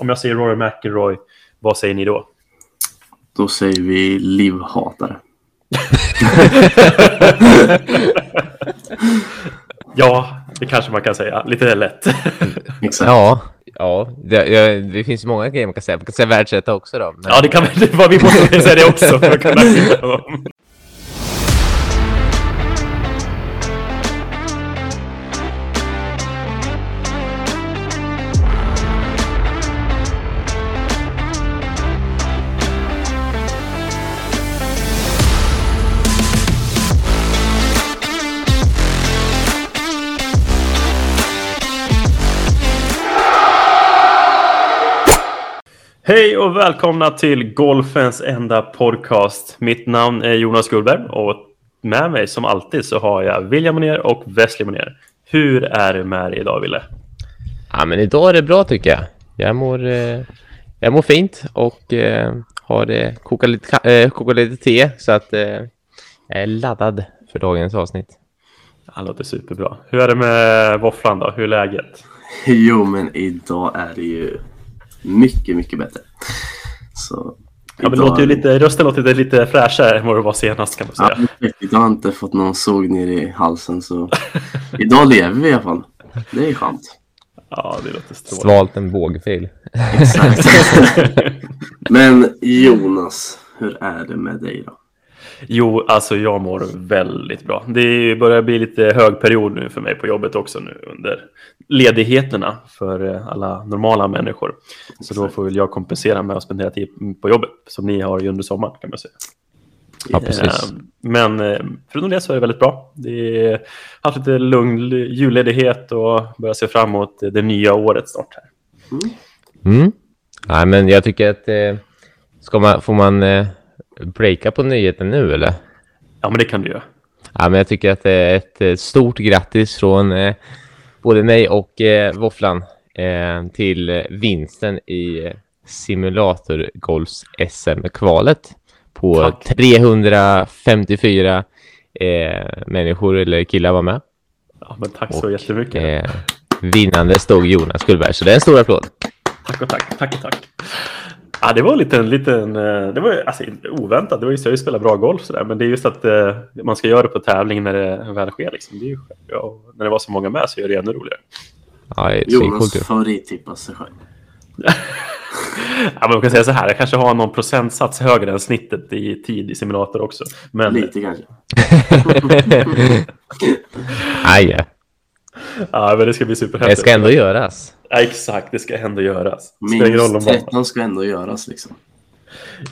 Om jag säger Rory McIlroy, vad säger ni då? Då säger vi livhatare. ja, det kanske man kan säga. Lite lätt. Ja, ja det, det, det finns många grejer man kan säga. Man kan säga världsetta också då. Men... Ja, det kan vi måste säga det också för att kunna Hej och välkomna till Golfens enda podcast. Mitt namn är Jonas Gullberg och med mig som alltid så har jag William Moner och Wesley Moner. Hur är det med dig idag, Wille? Ja, men idag är det bra tycker jag. Jag mår, eh, jag mår fint och eh, har eh, kokat, lite, eh, kokat lite te så att eh, jag är laddad för dagens avsnitt. Det låter superbra. Hur är det med våfflan då? Hur är läget? Jo, men idag är det ju mycket, mycket bättre. Så, ja, men låter ju lite, rösten låter lite fräschare än vad det var senast kan man säga. Ja, jag har inte fått någon såg ner i halsen så idag lever vi i alla fall. Det är skönt. Ja, det låter strålande. Svalt en vågfil. Exakt. men Jonas, hur är det med dig då? Jo, alltså jag mår väldigt bra. Det börjar bli lite hög period nu för mig på jobbet också nu under ledigheterna för eh, alla normala människor. Så då får väl jag kompensera med att spendera tid på jobbet som ni har under sommaren kan man säga. Ja, precis. Eh, men eh, förutom det så är det väldigt bra. Det har haft lite lugn julledighet och börjar se fram emot det nya året snart. Här. Mm. Mm. Nej, men jag tycker att ska man, får man breaka på nyheten nu eller? Ja, men det kan du göra. Ja, men jag tycker att det är ett eh, stort grattis från eh, både mig och eh, Våfflan eh, till vinsten i simulatorgolfs SM-kvalet på Tack. 354 eh, människor eller killar var med. Ja, men tack så och, jättemycket. Eh, vinnande stod Jonas Gullberg, så det är en stor applåd. Tack och tack, tack och tack. Ja, det var lite en liten, eh, det var alltså, oväntat. Det var ju så jag spelar bra golf sådär, men det är just att eh, man ska göra det på tävling när det väl sker. Liksom. Det är ju, ja, när det var så många med så är det ännu roligare. Ja, Jonas favorittipp av sig själv. ja, men man kan säga så här, jag kanske har någon procentsats högre än snittet i tid i simulator också. Men... Lite kanske. Aj, ja, men det ska bli superhäftigt. Det ska ändå göras. Ja, exakt, det ska ändå göras. Minst 13 ska ändå göras liksom.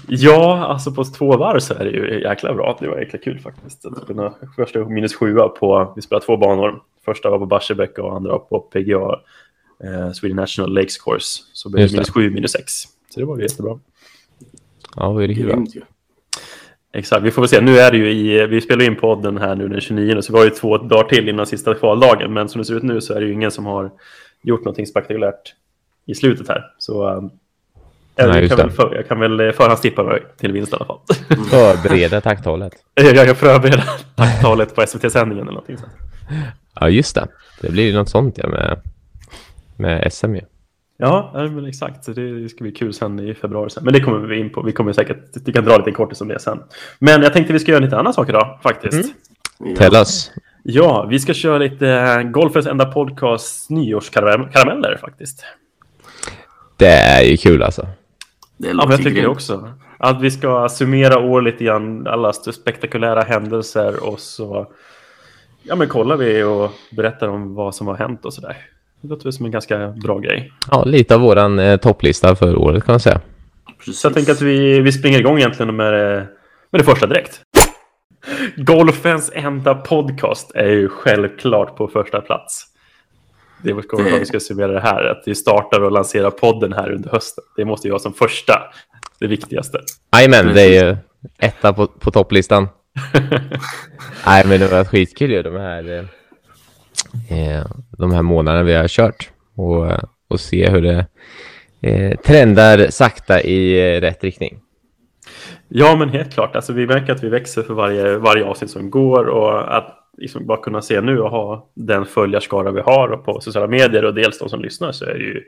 Ja, alltså på två varv så är det ju jäkla bra. Det var jäkla kul faktiskt. Att kunna första minus sjua på, vi spelade två banor. Första var på Barsebäck och andra på PGA, eh, Sweden National Lakes Course. Så blev det minus sju, minus sex. Så det var ju jättebra. Ja, det är bra. Exakt, vi får väl se. Nu är det ju i, vi spelar in podden här nu den 29 så vi har ju två dagar till innan sista kvaldagen. Men som det ser ut nu så är det ju ingen som har gjort någonting spektakulärt i slutet här. Så um, Nej, jag, kan väl för, jag kan väl förhandstippa mig till vinst i alla fall. Förbereda tacktalet. jag kan förbereda tacktalet på SVT-sändningen eller någonting sånt. Ja, just det. Det blir ju något sånt ja, med, med SM ju. Ja, men exakt. Så det ska bli kul sen i februari. Sen. Men det kommer vi in på. Vi kommer säkert, vi kan dra lite kortis om det sen. Men jag tänkte vi ska göra lite annan sak idag faktiskt. Mm. Tell us. Ja, vi ska köra lite Golfens enda podcast nyårskarameller faktiskt. Det är ju kul alltså. Det ja, jag tycker det också. Att vi ska summera år lite grann, alla spektakulära händelser och så ja, men kollar vi och berättar om vad som har hänt och sådär. Det låter som en ganska bra grej. Ja, lite av våran eh, topplista för året kan man säga. Precis. Så jag tänker att vi, vi springer igång egentligen med, med det första direkt. Golfens enda podcast är ju självklart på första plats. Det är vad vi ska summera det här. Att vi startar och lanserar podden här under hösten. Det måste ju vara som första, det viktigaste. Jajamän, det är ju etta på, på topplistan. Nej, men det var skitkul ju de här, eh, de här månaderna vi har kört. Och, och se hur det eh, trendar sakta i eh, rätt riktning. Ja, men helt klart. Alltså, vi märker att vi växer för varje, varje avsnitt som går och att liksom bara kunna se nu och ha den följarskara vi har på sociala medier och dels de som lyssnar så är det ju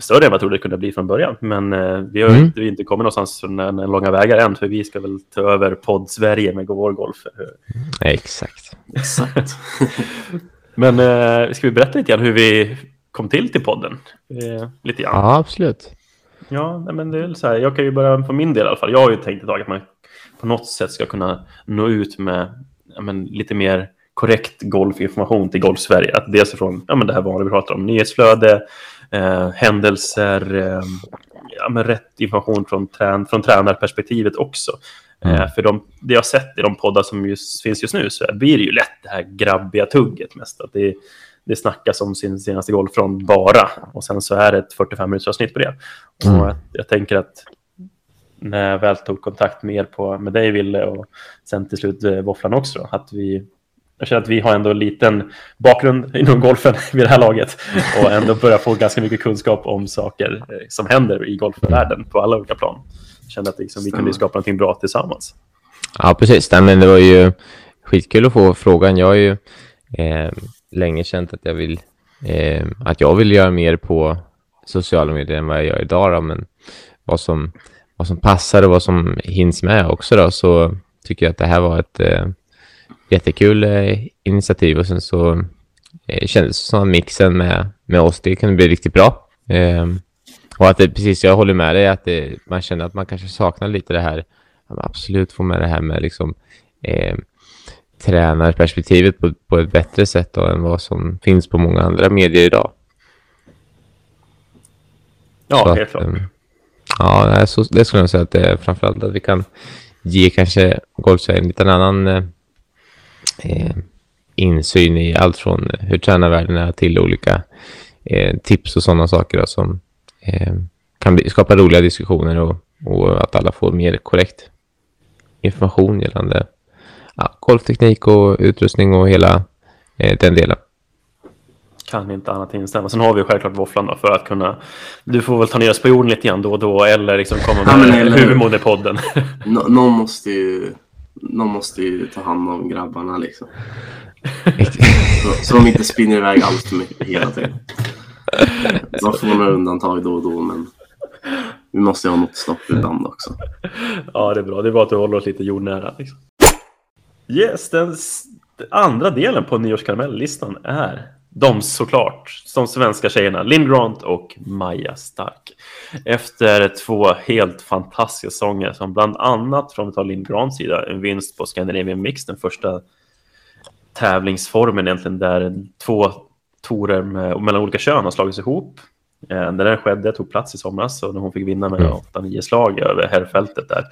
större än vad jag trodde det kunde bli från början. Men eh, vi har ju Mm. inte, vi inte kommit någonstans från den den långa vägar än, för vi ska väl ta över podd-Sverige med vår golf. Exakt. Exakt. Men eh, ska vi berätta lite grann hur vi kom till till podden? Eh, lite grann. Ja, absolut. Ja, nej, men det är så här. Jag kan ju börja på min del i alla fall. Jag har ju tänkt ett tag att man på något sätt ska kunna nå ut med ja, men, lite mer korrekt golfinformation till Golf-Sverige. Att dels från ja, men det här vanliga vi pratar om, nyhetsflöde, eh, händelser, eh, ja, men rätt information från, trän från tränarperspektivet också. Mm. Eh, för de, det jag sett i de poddar som just, finns just nu så blir det ju lätt det här grabbiga tugget mest. Att det, det snackas om sin senaste golfrond bara och sen så är det ett 45 minuters avsnitt på det. Mm. Och jag, jag tänker att när jag väl tog kontakt med er på, med dig Ville och sen till slut eh, Våfflan också, då, att vi jag känner att vi har ändå en liten bakgrund inom golfen vid det här laget och ändå börjar få ganska mycket kunskap om saker eh, som händer i golfvärlden på alla olika plan. Jag kände att liksom, vi kunde skapa någonting bra tillsammans. Ja, precis. Men det var ju skitkul att få frågan. Jag har ju eh, länge känt att jag vill eh, att jag vill göra mer på sociala medier än vad jag gör idag. Då, men vad som, vad som passar och vad som hinns med också då, så tycker jag att det här var ett eh, jättekul eh, initiativ och sen så eh, kändes det som att mixen med, med oss det kunde bli riktigt bra. Eh, och att det, precis, jag håller med dig att det, man känner att man kanske saknar lite det här absolut få med det här med liksom, eh, tränarperspektivet på, på ett bättre sätt då, än vad som finns på många andra medier idag. Ja, Så helt klart. ehm, Ja, så, det skulle jag säga att det är framförallt att vi kan ge kanske Golfsverige en liten annan eh, insyn i allt från hur tränarvärlden är till olika eh, tips och sådana saker då, som eh, kan bli, skapa roliga diskussioner och, och att alla får mer korrekt information gällande ja, golfteknik och utrustning och hela eh, den delen. Kan inte annat instämma. Sen har vi självklart våfflan för att kunna... Du får väl ta ner oss på jorden lite grann då och då eller liksom komma Ja, med eller hur? huvudmodepodden. Nå- någon, måste ju, någon måste ju ta hand om grabbarna liksom. Så, så de inte spinner iväg allt för mycket hela tiden. De får några undantag då och då men vi måste ju ha något stopp ibland också. Ja, det är bra. Det är bra att du håller oss lite jordnära. Liksom. Yes, den andra delen på nyårskaramelllistan är de såklart, de svenska tjejerna Linn Grant och Maja Stark. Efter två helt fantastiska säsonger som bland annat från att ta Linn Grants sida en vinst på Scandinavian Mix, den första tävlingsformen egentligen där två torer med, mellan olika kön har slagits ihop. Eh, När det skedde, tog plats i somras och när hon fick vinna med Mm. 8-9 slag över herrfältet där.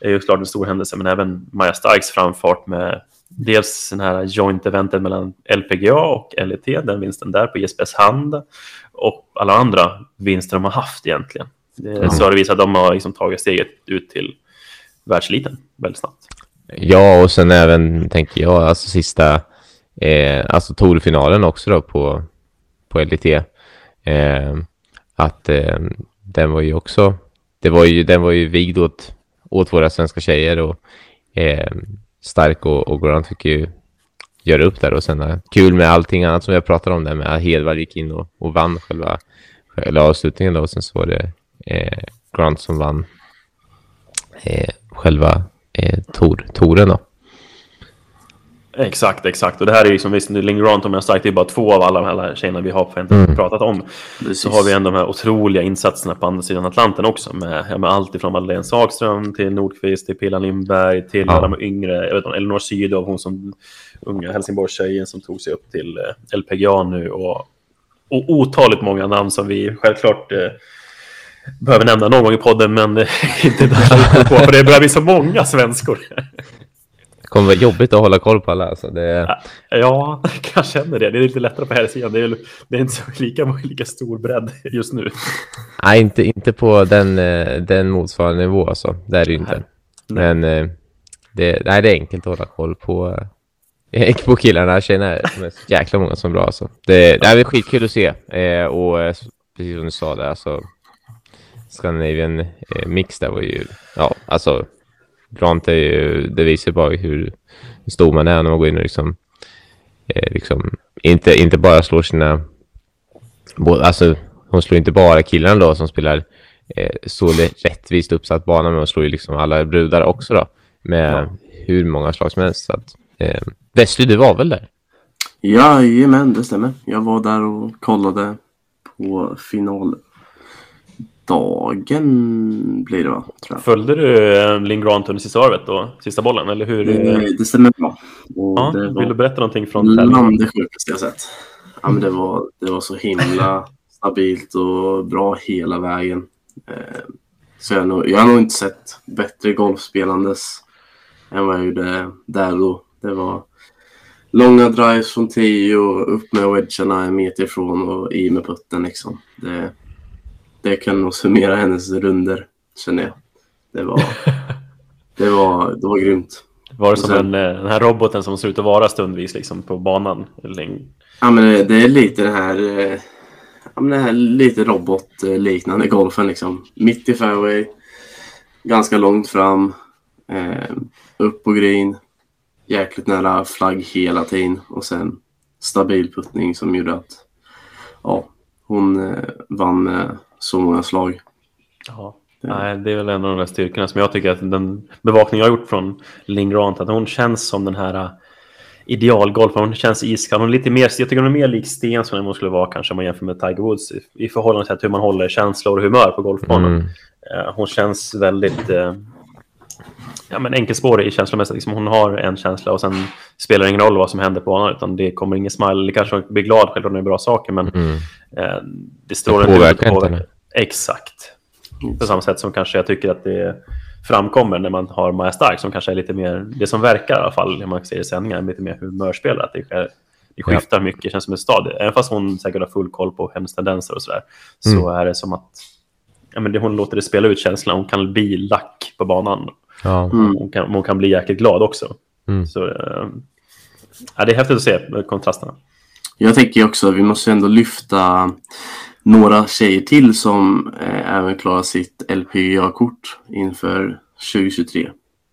Det är ju klart en stor händelse, men även Maja Starks framfart med dels den här joint-eventet mellan LPGA och LET, den vinsten där på ISPS hand och alla andra vinster de har haft egentligen. Det, Så har det visat att de har liksom tagit steget ut till världseliten väldigt snabbt. Ja, och sen även tänker jag, alltså sista, eh, alltså Torfinalen också då på, på LIT. Eh, att eh, den var ju också, det var ju, den var ju vigd åt, åt våra svenska tjejer och eh, Stark och, och Grant fick ju göra upp där och sen eh, kul med allting annat som jag pratade om där med att Hedvall gick in och, och vann själva, själva avslutningen då och sen så var det eh, Grant som vann eh, själva eh, tor, toren då. Exakt, exakt. Och det här är ju som visst, Linn Grant om jag starkt, det är bara två av alla de här tjejerna vi har Mm. pratat om. Precis. Så har vi ändå de här otroliga insatserna på andra sidan Atlanten också. Med, ja, med allt ifrån Madeleine Sagström till Nordqvist, till Pilla Lindberg, till Ja. alla de yngre, jag vet inte, Elinor Sydov, hon som unga Helsingborgstjejen som tog sig upp till eh, LPGA nu. Och, och otaligt många namn som vi självklart eh, behöver nämna någon gång i podden, men inte där på, för det börjar bli så många svenskor. Kommer vara jobbigt att hålla koll på alla. Alltså det, Ja, jag känner det. Det är lite lättare på här sidan. Det är, det är inte så lika, lika stor bredd just nu. nej, inte, inte på den, eh, den motsvarande nivå alltså. Det är det ju inte. Nej. Men eh, det, nej, det är enkelt att hålla koll på, eh, på killarna. Tjejerna är så jäkla många som är bra alltså. Det, det är skitkul att se. Och precis som du sa där, alltså Scandinavian Mix där var ju, ja, alltså Grant är ju, det visar bara hur stor man är när man går in och liksom, eh, liksom inte, inte bara slår sina, både, alltså hon slår inte bara killarna då som spelar eh, så rättvist uppsatt bana, men hon slår ju liksom alla brudar också då med ja. hur många slag som helst. Så att, eh, Wesley, du var väl där? Jajamän, det stämmer. Jag var där och kollade på finaldagen blir det va? Följde du eh, Lindgrant under sista varvet då? Sista bollen, eller hur? Det, det stämmer bra. ja, det vill du berätta någonting från Bland det sjukaste jag sett. Ja, men det, var, det var så himla stabilt och bra hela vägen. Eh, så jag, nog, jag har nog inte sett bättre golfspelandes än vad jag gjorde där då. Det var långa drives från 10 och upp med wedgarna en meter ifrån och i med putten liksom. Det, det kan nog summera hennes runder känner jag. Det var, det var, det var grymt. Var det som sen, en, eh, den här roboten som ser ut att vara stundvis liksom på banan? Ja, men det är lite det här, eh, ja, men det här lite robotliknande golfen liksom. Mitt i fairway, ganska långt fram, eh, upp på green, jäkligt nära flagg hela tiden och sen stabil puttning som gjorde att ja, hon eh, vann med så många slag. Ja. Nej, det är väl en av de där styrkorna som jag tycker att den bevakning jag har gjort från Lynn Grant, att hon känns som den här idealgolfaren. Hon känns iskall. Hon är lite mer, jag tycker hon är mer lik Stensson än hon skulle vara kanske om man jämför med Tiger Woods i, i förhållande till hur man håller känslor och humör på golfbanan. Mm. Uh, hon känns väldigt uh, ja, men enkelspårig känslomässigt. Liksom hon har en känsla och sen spelar det ingen roll vad som händer på banan utan det kommer ingen smile. Eller kanske hon blir glad själv om det är bra saker men mm. uh, det står inte påverkar Exakt. På samma sätt som kanske jag tycker att det framkommer när man har Maja Stark som kanske är lite mer, det som verkar i alla fall, när man ser i sändningar, lite mer humörspelare. Att det, det skiftar ja. mycket, känns som en stad. Även fast hon säkert har full koll på hennes tendenser och sådär, mm. så är det som att ja, men det, hon låter det spela ut känslan. Hon kan bli lack på banan. Ja. Mm. Hon, kan, hon kan bli jäkligt glad också. Mm. Så, äh, ja, det är häftigt att se kontrasterna. Jag tänker också att vi måste ändå lyfta några tjejer till som eh, även klarar sitt LPGA-kort inför 2023.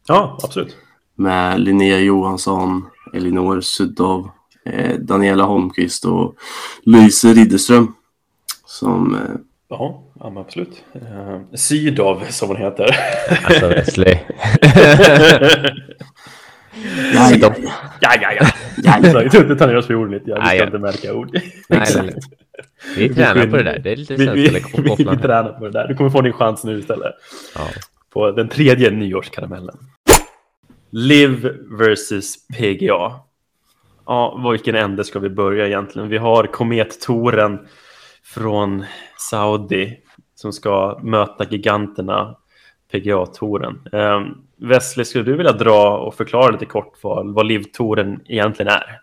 Ja, absolut. Med Linnea Johansson, Elinor Suddov, eh, Daniela Holmqvist och Louise Ridderström. Som... Eh, ja, ja absolut. Uh, Sydov som hon heter. Alltså Wesley. ja, ja, ja. ja, ja. ja, ja. Jag tror inte ta ner oss för orden lite. Jag ska inte märka ord. Nej, nej, vi tränar på det där. Det är lite vi, vi, vi, vi tränar på det där. Du kommer få din chans nu istället. Ja. På den tredje nyårskaramellen. Live versus PGA. Ja, vilken ände ska vi börja egentligen? Vi har komettoren från Saudi som ska möta giganterna PGA-touren. Um, Wesley, skulle du vilja dra och förklara lite kort vad, vad Live-touren egentligen är?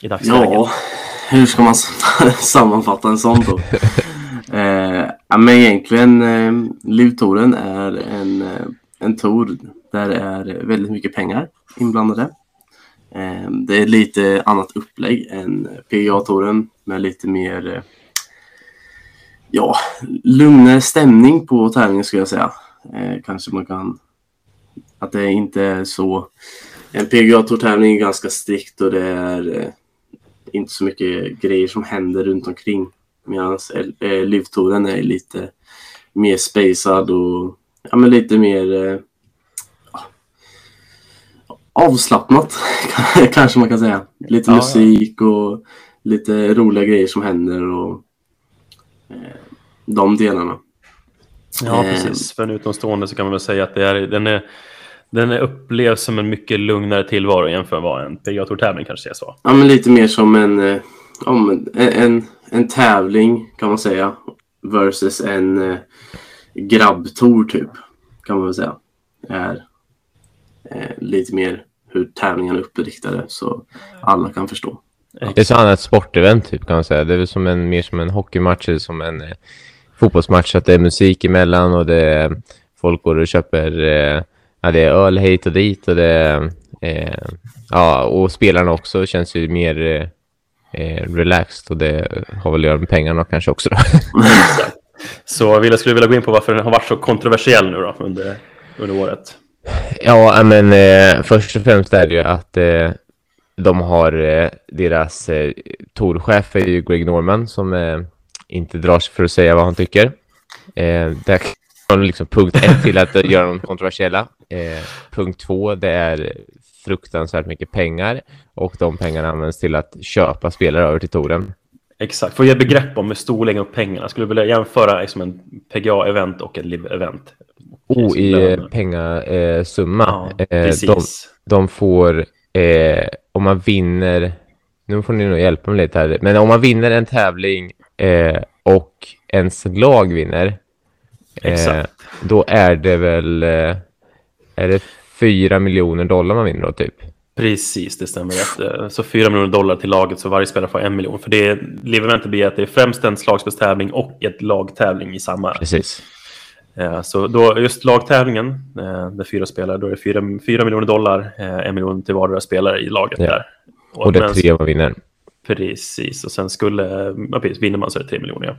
I dagsläget? Ja, hur ska man sammanfatta en sån då? eh, ja, men egentligen, eh, Livtouren är en, eh, en tour där det är väldigt mycket pengar inblandade. Eh, det är lite annat upplägg än PGA-touren med lite mer eh, ja, lugnare stämning på tävlingen skulle jag säga. Eh, kanske man kan... Att det inte är så... En PGA-tourtävling är ganska strikt och det är eh, inte så mycket grejer som händer runt omkring. Medan eh, livtouren är lite mer spacad och ja, men lite mer eh, avslappnat kanske man kan säga. Lite ja, musik ja. och lite roliga grejer som händer och eh, de delarna. Ja, eh, precis. För en utomstående så kan man väl säga att det är, den, är, den är upplevs som en mycket lugnare tillvaro jämfört med vad en PGA Tour-tävling kanske är så. Ja, men lite mer som en, eh, en, en, en tävling kan man säga versus en eh, grabbtour typ kan man väl säga. Är eh, lite mer hur tävlingarna är uppriktade så alla kan förstå. Det är så ett sportevent typ kan man säga. Det är väl som en, mer som en hockeymatch eller som en eh, fotbollsmatch. Att det är musik emellan och det är, folk går och köper eh, ja, det är öl hit och dit och det eh, ja, och spelarna också känns ju mer eh, eh, relaxed och det har väl att göra med pengarna kanske också. Så Wille, skulle du vilja gå in på varför den har varit så kontroversiell nu då under, under året? Ja, men eh, först och främst är det ju att eh, de har eh, deras eh, torchef är ju Greg Norman som eh, inte drar sig för att säga vad han tycker. Eh, där kan liksom punkt ett till att göra något kontroversiella. Eh, punkt två, det är fruktansvärt mycket pengar och de pengarna används till att köpa spelare över till touren. Exakt, för att ge begrepp om med storleken och pengarna. Skulle du vilja jämföra liksom en PGA-event och ett LIV-event? Oh, i pengasumma. Ja, eh, de, de får, eh, om man vinner, nu får ni nog hjälpa mig lite här, men om man vinner en tävling eh, och ens lag vinner, eh, då är det väl, eh, är det fyra miljoner dollar man vinner då typ? Precis, det stämmer rätt. Så 4 miljoner dollar till laget så varje spelare får en miljon. För det Livementet blir att det är främst en slagspelstävling och ett lagtävling i samma. Precis. Så då just lagtävlingen, där fyra spelare, då är det 4, 4 miljoner dollar, en miljon till vardera spelare i laget ja. där. Och, och det är tre man vinner. Precis, och sen skulle, ja, precis, vinner man så är det 3 miljoner ja,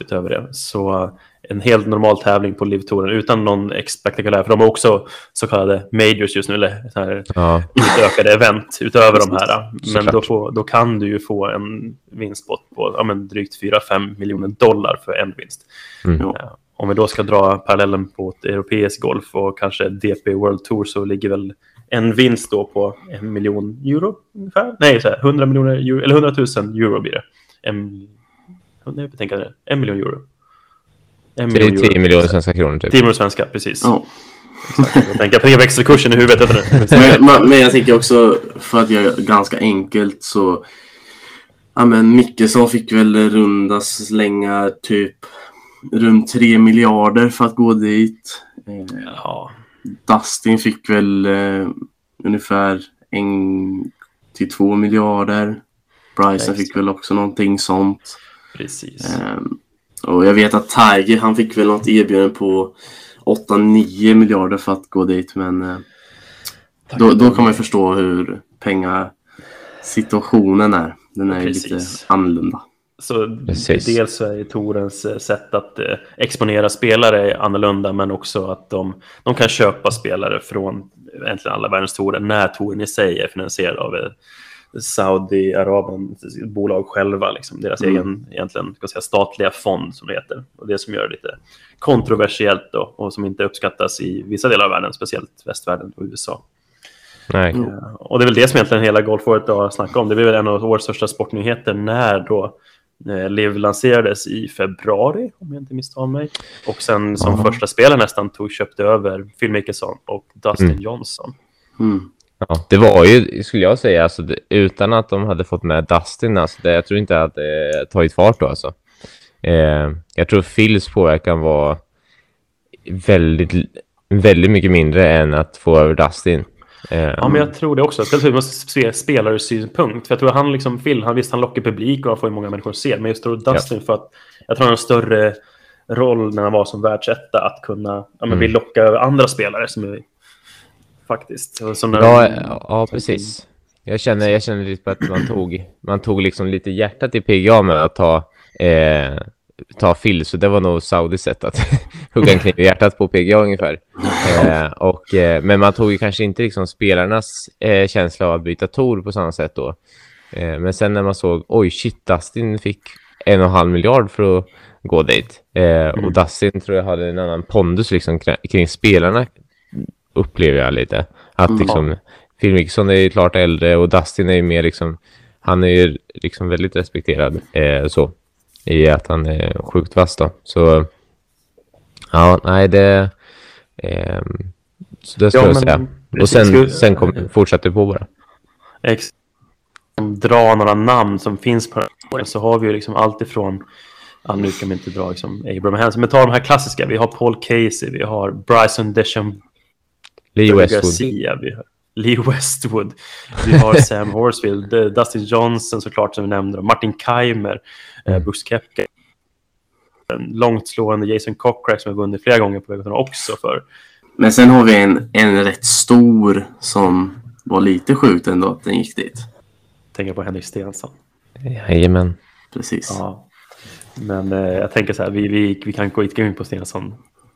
utöver det. Så en helt normal tävling på Livtouren utan någon spektakulär, för de har också så kallade majors just nu, eller så här ja. utökade event utöver de här. Men då, får, då kan du ju få en vinstpott på ja, men drygt 4-5 miljoner dollar för en vinst. Mm. Ja, om vi då ska dra parallellen på ett europeisk golf och kanske DP World Tour så ligger väl en vinst då på en miljon euro ungefär. Nej, så här, 100 miljoner euro, eller 100 000 euro blir det. En, jag tänker det, en miljon euro. En det är 10 miljoner svenska kronor typ. 10 miljoner svenska, precis. Oh. Jag tänker på växelkursen i huvudet. men, men jag tänker också, för att göra det ganska enkelt så... Ja, men Mickelson fick väl runda slänga typ runt 3 miljarder för att gå dit. Ja. Dustin fick väl eh, ungefär en till två miljarder. Bryson fick väl också någonting sånt. Precis. Eh, och jag vet att Tiger, han fick väl något erbjudande på 8-9 miljarder för att gå dit. Men eh, då, då kan man förstå hur pengasituationen är. Den är Precis. lite annorlunda. Så Precis. dels är Torens eh, sätt att eh, exponera spelare annorlunda, men också att de, de kan köpa spelare från egentligen alla världens torer när touren i sig är finansierad av Saudiarabien bolag själva, liksom, deras mm. egen egentligen, ska säga, statliga fond som det heter. Och det som gör det lite kontroversiellt då, och som inte uppskattas i vissa delar av världen, speciellt västvärlden och USA. Nej. Och det är väl det som egentligen hela golfåret har snackat om. Det blir väl en av årets största sportnyheter när då Eh, Liv lanserades i februari, om jag inte misstar mig. Och sen som Aha. första spelare nästan tog, köpte över Phil Mickelson och Dustin mm. Johnson. Mm. Ja, det var ju, skulle jag säga, alltså, utan att de hade fått med Dustin, alltså, det, jag tror inte att det eh, tagit fart då. Alltså. Eh, jag tror Phils påverkan var väldigt, väldigt mycket mindre än att få över Dustin. Ja, men jag tror det också. Speciellt ur spelarsynpunkt. För jag tror att han liksom vill, han, visst han lockar publik och han får ju många människor se. Men just då Dustin ja. för att jag tror han har en större roll när han var som världsetta att kunna ja, men, mm. locka över andra spelare som är faktiskt. Som ja, ja, precis. Jag känner, jag känner lite på att man tog, man tog liksom lite hjärtat i PGA med att ta eh, ta Phil, så det var nog Saudis sätt att hugga en kniv i hjärtat på PGA ungefär. Eh, och, eh, men man tog ju kanske inte liksom spelarnas eh, känsla av att byta tor på samma sätt då. Eh, men sen när man såg, oj shit, Dustin fick en och en halv miljard för att gå dit. Eh, mm. Och Dustin tror jag hade en annan pondus liksom kring spelarna, upplever jag lite. Att mm. liksom, Phil Mickelson är ju klart äldre och Dustin är ju mer liksom, han är ju liksom väldigt respekterad eh, så i att han är sjukt vass då. Så ja, nej det... Eh, så det ska ja, jag säga. Och sen, sen kom, fortsätter på bara. Ex dra några namn som finns på den så har vi ju liksom allt ifrån ja, nu kan vi inte dra liksom Abraham Hansen, men ta de här klassiska. Vi har Paul Casey, vi har Bryson DeChambeau, Lee Westwood. Garcia, vi har Lee Westwood, vi har Sam Horsfield, Dustin Johnson såklart som vi nämnde, Martin Keimer, eh, mm. Brooks Koepka. En långt slående Jason Cochrack som har vunnit flera gånger på vägen också för. Men sen har vi en, en rätt stor som var lite sjukt ändå att den gick dit. Tänker på Henrik Stensson. Jajamän. Precis. Ja. Men eh, jag tänker så här, vi, vi, vi kan gå in på Stensson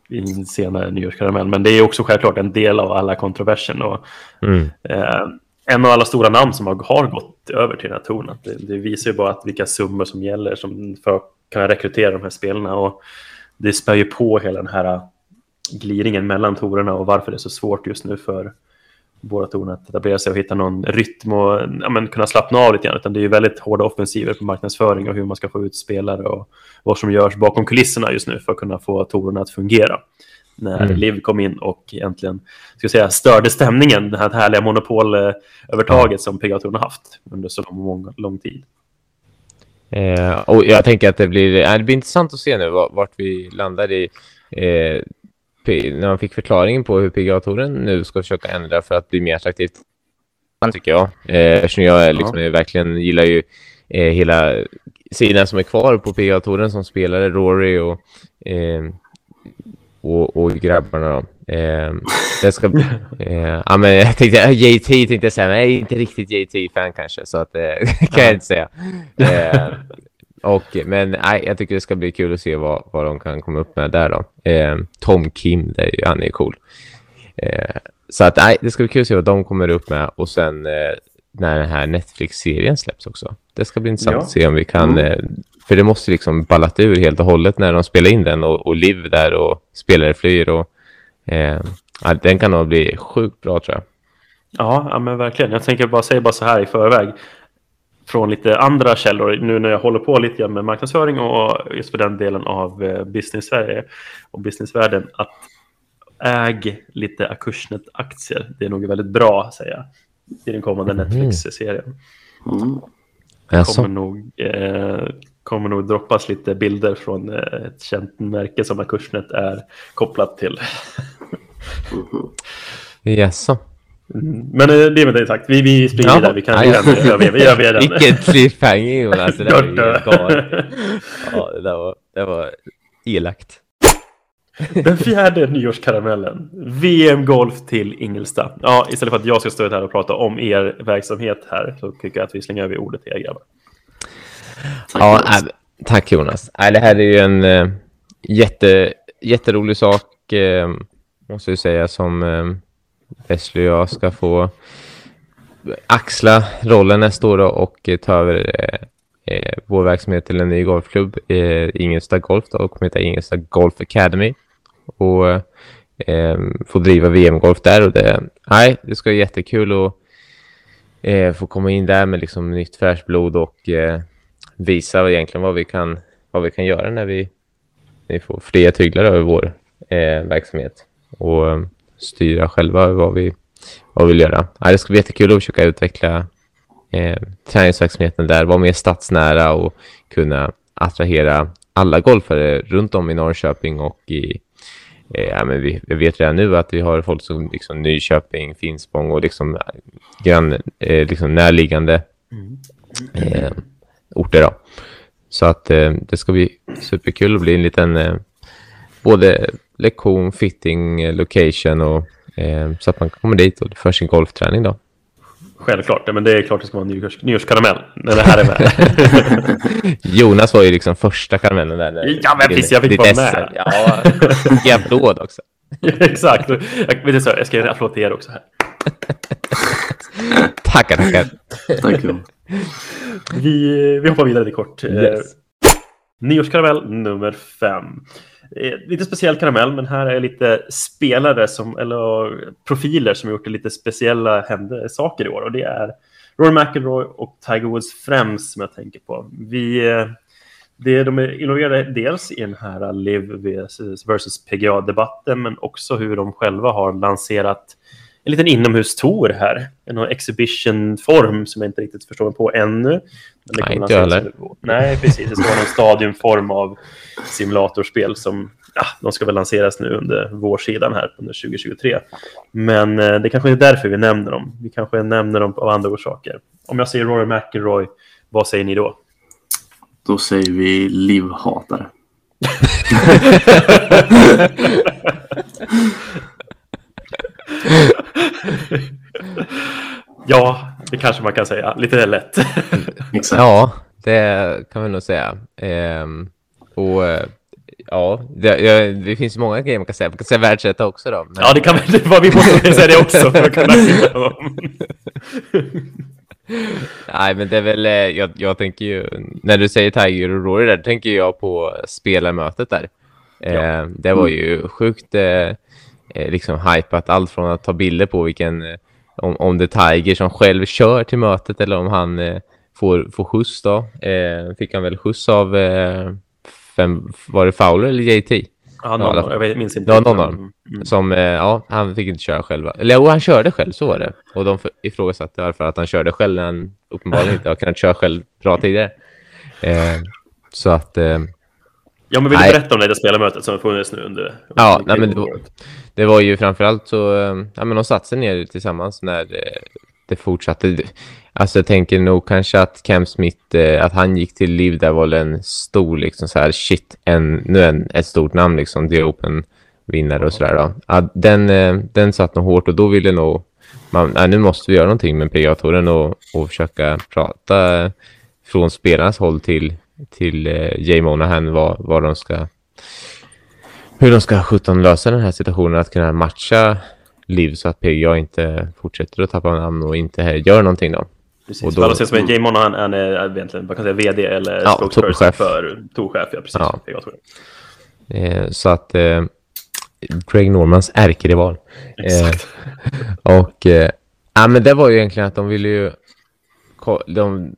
i en senare nyårskaramell. Men det är också självklart en del av alla kontroversen. Och, mm. eh, en av alla stora namn som har, har gått över till den här touren. Det, det, visar ju bara att vilka summor som gäller som för kunna rekrytera de här spelarna. Och det spär ju på hela den här gliringen mellan torerna och varför det är så svårt just nu för att etablera sig och hitta någon rytm och ja, men, kunna slappna av lite grann. Utan det är ju väldigt hårda offensiver på marknadsföring och hur man ska få ut spelare och vad som görs bakom kulisserna just nu för att kunna få torerna att fungera. När mm. Liv kom in och egentligen ska säga, störde stämningen, det här härliga monopolövertaget som PGA-torerna haft under så lång, lång tid. Eh, och jag tänker att det blir, det blir intressant att se nu vart vi landar i eh, när man fick förklaringen på hur PGA-touren nu ska försöka ändra för att bli mer attraktivt. tycker jag. Eh, eftersom jag liksom, ja. verkligen gillar ju eh, hela sidan som är kvar på PGA-touren som spelare, Rory och, eh, och, och grabbarna. Då. Eh, det ska, eh, ja, men jag tänkte, JT tänkte jag säga, men jag är inte riktigt JT-fan kanske, så att, eh, kan jag inte säga. Och, men nej, jag tycker det ska bli kul att se vad, vad de kan komma upp med där då. Eh, Tom Kim, det är ju, han är cool. Eh, så att nej, det ska bli kul att se vad de kommer upp med och sen eh, när den här Netflix-serien släpps också. Det ska bli intressant ja. att se om vi kan, mm. Eh, för det måste liksom ballat ur helt och hållet när de spelar in den och, och Liv där och spelare flyr och eh, den kan nog bli sjukt bra tror jag. Ja, ja, men verkligen. Jag tänker bara säga bara så här i förväg från lite andra källor nu när jag håller på lite grann med marknadsföring och just för den delen av eh, business Sverige och businessvärlden att äg lite Acushnet-aktier. Det är nog väldigt bra, säger jag, i den kommande mm. Netflix-serien. Mm. Kommer, nog, eh, kommer nog droppas lite bilder från eh, ett känt märke som Acushnet är kopplat till. mm. Jaså? Mm. Men eh, det med det sagt, vi, vi springer ja. där, vi kan ja, ja. vi, vi gör vi Vilken cliffhanger Jonas, det där var Ja, det där var, det var elakt. Den fjärde nyårskaramellen. VM-golf till Ingelsta. Ja, istället för att jag ska stå här och prata om er verksamhet här så tycker jag att vi slänger över ordet till er grabbar. Tack, ja, Jonas. Äh, tack Jonas. Äh, det här är ju en äh, jätte, jätterolig sak, äh, måste jag säga, som äh, Wesley och jag ska få axla rollen nästa år och eh, ta över eh, eh, vår verksamhet till en ny golfklubb, eh, Ingelstad Golf då, och kommer heta Ingelstad Golf Academy och eh, ehm, få driva VM-golf där och det, nej, det ska bli jättekul att eh, få komma in där med liksom nytt färskt blod och eh, visa egentligen vad vi kan vad vi kan göra när vi, när vi får fria tyglar över vår eh, verksamhet. Och ehm, styra själva vad vi, vad vi vill göra. Ja, det ska bli jättekul att försöka utveckla eh, träningsverksamheten där, vara mer stadsnära och kunna attrahera alla golfare runt om i Norrköping och i eh, ja, men vi, vi vet redan nu att vi har folk som liksom Nyköping, Finspång och liksom, grann, eh, liksom närliggande eh, orter. Då. Så att eh, det ska bli superkul att bli en liten eh, både lektion, fitting, location och eh, så att man kommer dit och för sin golfträning då. Självklart, men det är klart det ska vara en nyårs, nyårskaramell när det här är med. Jonas var ju liksom första karamellen där. ja, men precis, jag fick vara med. Ja, ge applåd också. exakt. Jag, vet så, jag ska ge en applåd till er också här. tackar, tackar. Tack. Vi, vi hoppar vidare till kort. Yes. Eh, nyårskaramell nummer fem. Eh, lite speciell karamell, men här är lite spelare som, eller profiler som gjort lite speciella hände, saker i år. Och det är Rory McIlroy och Tiger Woods främst som jag tänker på. Vi, eh, det, de är involverade dels i den här Live versus PGA-debatten, men också hur de själva har lanserat en liten inomhustour här. En exhibition-form som jag inte riktigt förstår mig på ännu. Men det Nej, inte jag heller. Nej, precis. Det ska vara någon stadiumform av simulatorspel som ja, de ska väl lanseras nu under vårsidan här under 2023. Men eh, det kanske är därför vi nämner dem. Vi kanske nämner dem av andra orsaker. Om jag säger Rory McIlroy, vad säger ni då? Då säger vi livhatare. ja, det kanske man kan säga. Lite lätt. ja, det kan vi nog säga. Ehm, och ja, det, det, finns många grejer man kan säga. Man kan säga världsetta också då. Men... Ja, det kan vi. Vi måste säga det också för att kunna Nej, men det är väl, eh, jag, jag tänker ju, när du säger Tiger och Rory där, tänker jag på spelarmötet där. Ja. Eh, det var ju sjukt eh, eh, liksom hypat, allt från att ta bilder på vilken, eh, om, om det är Tiger som själv kör till mötet eller om han eh, får, får skjuts då. Eh, fick han väl skjuts av, eh, fem, var det Fowler eller JT? Ja, någon, alla- jag minns inte. Ja, någon av dem. Mm. Som, eh, ja, han fick inte köra själv. Eller jo, han körde själv, så var det. Och de ifrågasatte varför att han körde själv när han uppenbarligen inte har kunnat köra själv bra tidigare. Eh, så att, eh, Ja, men vill du berätta om det där spelarmötet som har funnits nu under... Ja, nej, men det var-? Det var ju framförallt så, eh, ja men de satte sig ner tillsammans när eh, det fortsatte. Alltså jag tänker nog kanske att Cam Smith, eh, att han gick till Liv där var väl en stor liksom så här shit, en, nu en, ett stort namn liksom, The Open vinnare och sådär då. Ja, den, den satt nog hårt och då ville nog man, ja, nu måste vi göra någonting med PGA-touren och, och försöka prata från spelarnas håll till, till eh, Jay Monahan vad, vad de ska hur de ska 17 lösa den här situationen att kunna matcha Liv så att PGA inte fortsätter att tappa namn och inte gör någonting då. Precis. och då- alla ser som en Jay Monahan han är egentligen, vad kan jag säga, vd eller Ja, spokesperson för tourchef. Ja, precis. Ja. Jag tror det. Eh, så att eh, Greg Normans ärkerival. Exakt. Och eh, ja, men det var ju egentligen att de ville ju de,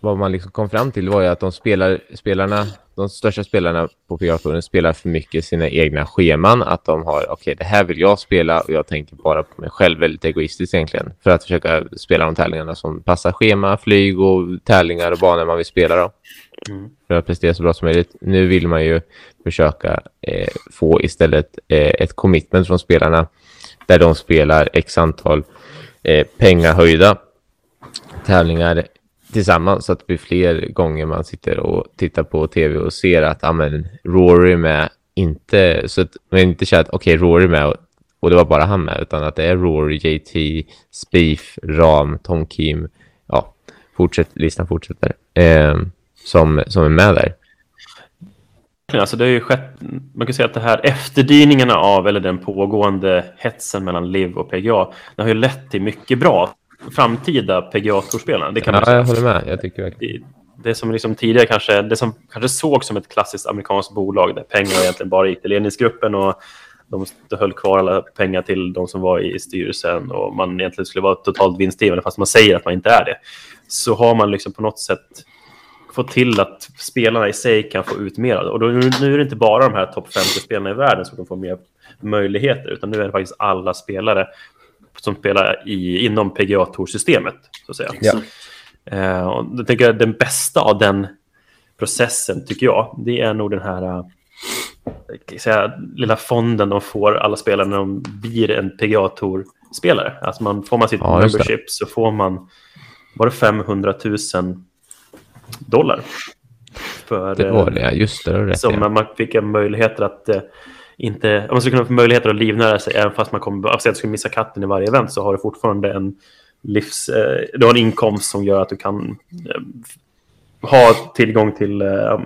vad man liksom kom fram till var ju att de spelar, spelarna, de största spelarna på PGA-touren spelar för mycket sina egna scheman. Att de har, okej, det här vill jag spela och jag tänker bara på mig själv, väldigt egoistiskt egentligen. För att försöka spela de tävlingarna som passar schema, flyg och tävlingar och banor man vill spela då. Mm. För att prestera så bra som möjligt. Nu vill man ju försöka eh, få istället eh, ett commitment från spelarna där de spelar x antal eh, pengahöjda tävlingar tillsammans så att det blir fler gånger man sitter och tittar på tv och ser att amen, Rory är med, inte så att man inte känner att okej, Rory är med och, och det var bara han med, utan att det är Rory, JT, Spieth, Ram, Tom Kim, ja, fortsätt, listan fortsätter, eh, som, som är med där. Alltså det har ju skett, man kan säga att det här efterdyningarna av, eller den pågående hetsen mellan LIV och PGA, det har ju lett till mycket bra framtida PGA-torspelarna. Det kan man Ja, jag håller med. Jag tycker verkligen. det, som liksom tidigare kanske, det som kanske såg som ett klassiskt amerikanskt bolag där pengar egentligen bara gick till ledningsgruppen och de höll kvar alla pengar till de som var i styrelsen och man egentligen skulle vara totalt vinstdrivande fast man säger att man inte är det. Så har man liksom på något sätt fått till att spelarna i sig kan få ut mer. Och då, nu, nu är det inte bara de här topp 50-spelarna i världen som kan få mer möjligheter, utan nu är det faktiskt alla spelare som spelar i, inom PGA Tour-systemet. Så att säga. Exakt. Eh, och då tänker jag den bästa av den processen, tycker jag, det är nog den här eh, jag säga, lilla fonden de får, alla spelare, när de blir en PGA Tour-spelare. Alltså man, får man sitt Ja, membership så får man, var det 500 000 dollar? För, Det eh, var det, ja. Just det. det som ja. man fick möjligheter att eh, inte, man skulle kunna få möjligheter att livnära sig även fast man kommer, alltså att du skulle missa katten i varje event så har du fortfarande en livs, eh, du har en inkomst som gör att du kan eh, ha tillgång till eh,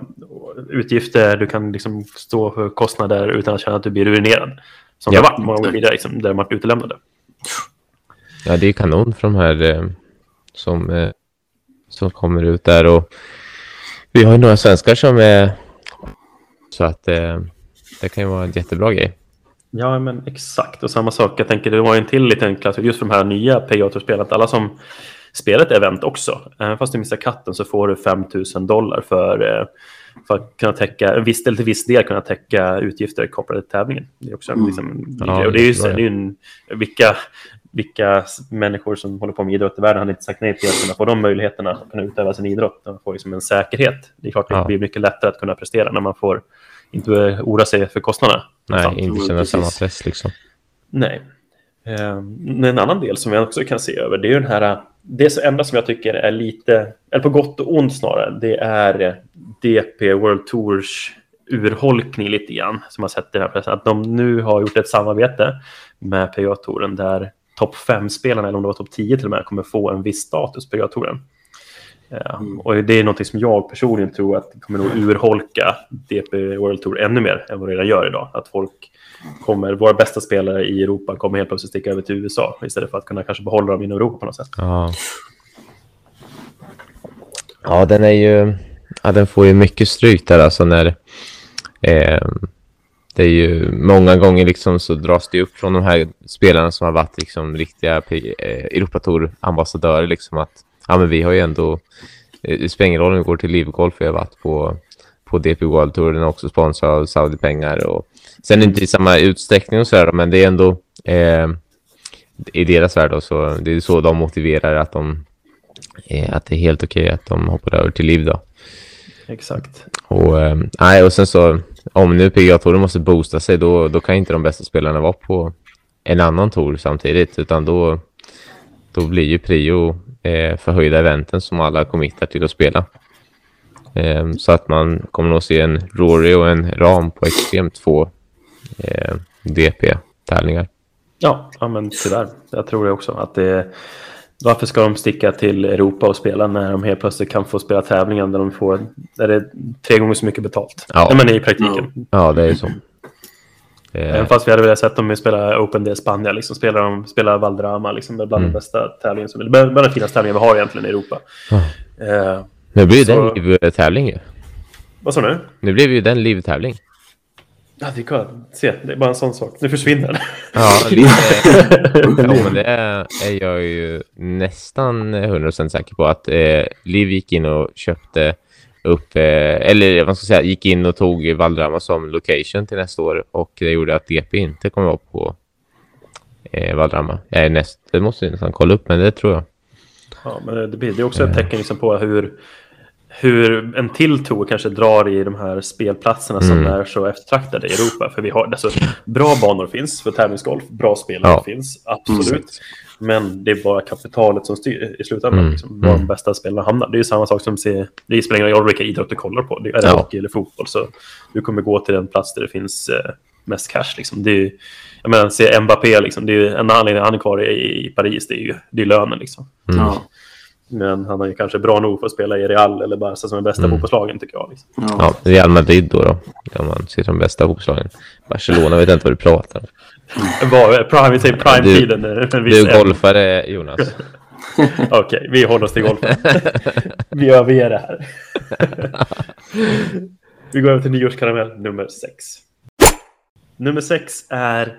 utgifter, du kan liksom stå för kostnader utan att känna att du blir ruinerad. Som Ja. det har varit många gånger tidigare, liksom, där de varit utelämnade. Ja, det är kanon för de här eh, som, eh, som kommer ut där. Och vi har ju några svenskar som är... Så att eh, det kan ju vara en jättebra grej. Ja, men exakt. Och samma sak, jag tänker det var en till liten klass, just för de här nya att alla som spelar ett event också, även fast du missar katten så får du 5 000 dollar för, eh, för att kunna täcka, en viss, eller till viss del kunna täcka utgifter kopplade till tävlingen. Det är också en, Mm. liksom, en Ja, grej. och det är ju, det är ju en, vilka, vilka människor som håller på med idrott i världen hade inte sagt nej till att kunna få de möjligheterna att kunna utöva sin idrott. Man får liksom en säkerhet. Det är klart det Ja. blir mycket lättare att kunna prestera när man får inte oroa sig för kostnaderna. Nej, Sant. inte men känna samma press liksom. Nej. Eh, en annan del som jag också kan se över, det är ju den här... Det enda som jag tycker är lite, eller på gott och ont snarare, det är DP World Tours urholkning lite grann, som har sett i den här pressen. Att de nu har gjort ett samarbete med PGA-touren där topp 5-spelarna, eller om det var topp 10 till och med, kommer få en viss status på PGA-touren. Eh, Mm. Och det är något som jag personligen tror att kommer nog urholka DP World Tour ännu mer än vad det redan gör idag. Att folk kommer, våra bästa spelare i Europa kommer helt plötsligt sticka över till USA istället för att kunna kanske behålla dem inom Europa på något sätt. Ja, Ja, den är ju... Ja, den får ju mycket stryk där alltså när... Eh, det är ju många gånger liksom så dras det upp från de här spelarna som har varit liksom riktiga eh, Europatour-ambassadörer liksom att ja, men vi har ju ändå... Eh, det spelar ingen roll om vi går till Livgolf, vi har varit på, på DP World Tour, den är också sponsrad av Saudi-pengar och sen inte i samma utsträckning och sådär, men det är ändå eh, i deras värld då, så det är så de motiverar att de eh, att det är helt okej att de hoppar över till Liv då. Exakt. Och, eh, nej, och sen så om nu PGA-touren måste boosta sig då, då kan inte de bästa spelarna vara på en annan tour samtidigt utan då, då blir ju prio eh, förhöjda eventen som alla committar till att spela. Eh, så att man kommer att se en Rory och en Ram på extremt få eh, DP-tävlingar. Ja, ja, men tyvärr. Jag tror det också. Att det, varför ska de sticka till Europa och spela när de helt plötsligt kan få spela tävlingar där de får där det är tre gånger så mycket betalt? Ja. men i praktiken. Ja, det är så. Även Eh, fast vi hade velat sett dem spela Open de Spanien, liksom spelar de spelar Valderrama, liksom bland Mm. de bästa tävlingarna som, bland de finaste tävlingarna vi har egentligen i Europa. Ja. Eh, nu blir det så- en liv-tävling ju. vad sa du? Nu blev ju den liv-tävling. Ja, det kan se. Det är bara en sån sak. Nu försvinner den. Ja, lite. ja, men det är, är jag ju nästan 100% säker på att eh, Liv gick in och köpte upp, eh, eller vad ska jag säga, gick in och tog Valderrama som location till nästa år och det gjorde att DP inte kommer vara på eh, Valderrama. Är näst, det måste jag nästan kolla upp, men det tror jag. Ja, men det, blir, det är också ett tecken liksom på hur, hur en till tour kanske drar i de här spelplatserna som Mm. är så eftertraktade i Europa. För vi har, alltså, bra banor finns för tävlingsgolf, bra spelare Ja. finns, absolut. Men det är bara kapitalet som styr i slutändan. Mm. Liksom, var de Mm. bästa spelarna hamnar. Det är ju samma sak som se, det spelar ingen roll vilka idrott du kollar på. Det är Ja. hockey eller fotboll. Så du kommer gå till den plats där det finns eh, mest cash. Liksom. Det är, ju- jag menar, se Mbappé, liksom, det är ju en anledning han är kvar i, i Paris. Det är ju det är lönen. Liksom. Mm. Ja. Men han är ju kanske bra nog för att spela i Real eller Barca som är bästa Mm. fotbollslagen tycker jag. Liksom. Ja. Ja, Real Madrid då, då om man ser som bästa fotbollslagen. Barcelona vet jag inte vad du pratar om. Var, prime, vi säger prime-tiden. Du- Du golfare, Jonas. Okej, vi håller oss till golfen. vi överger det här. vi går över till nyårskaramell nummer sex. Nummer sex är,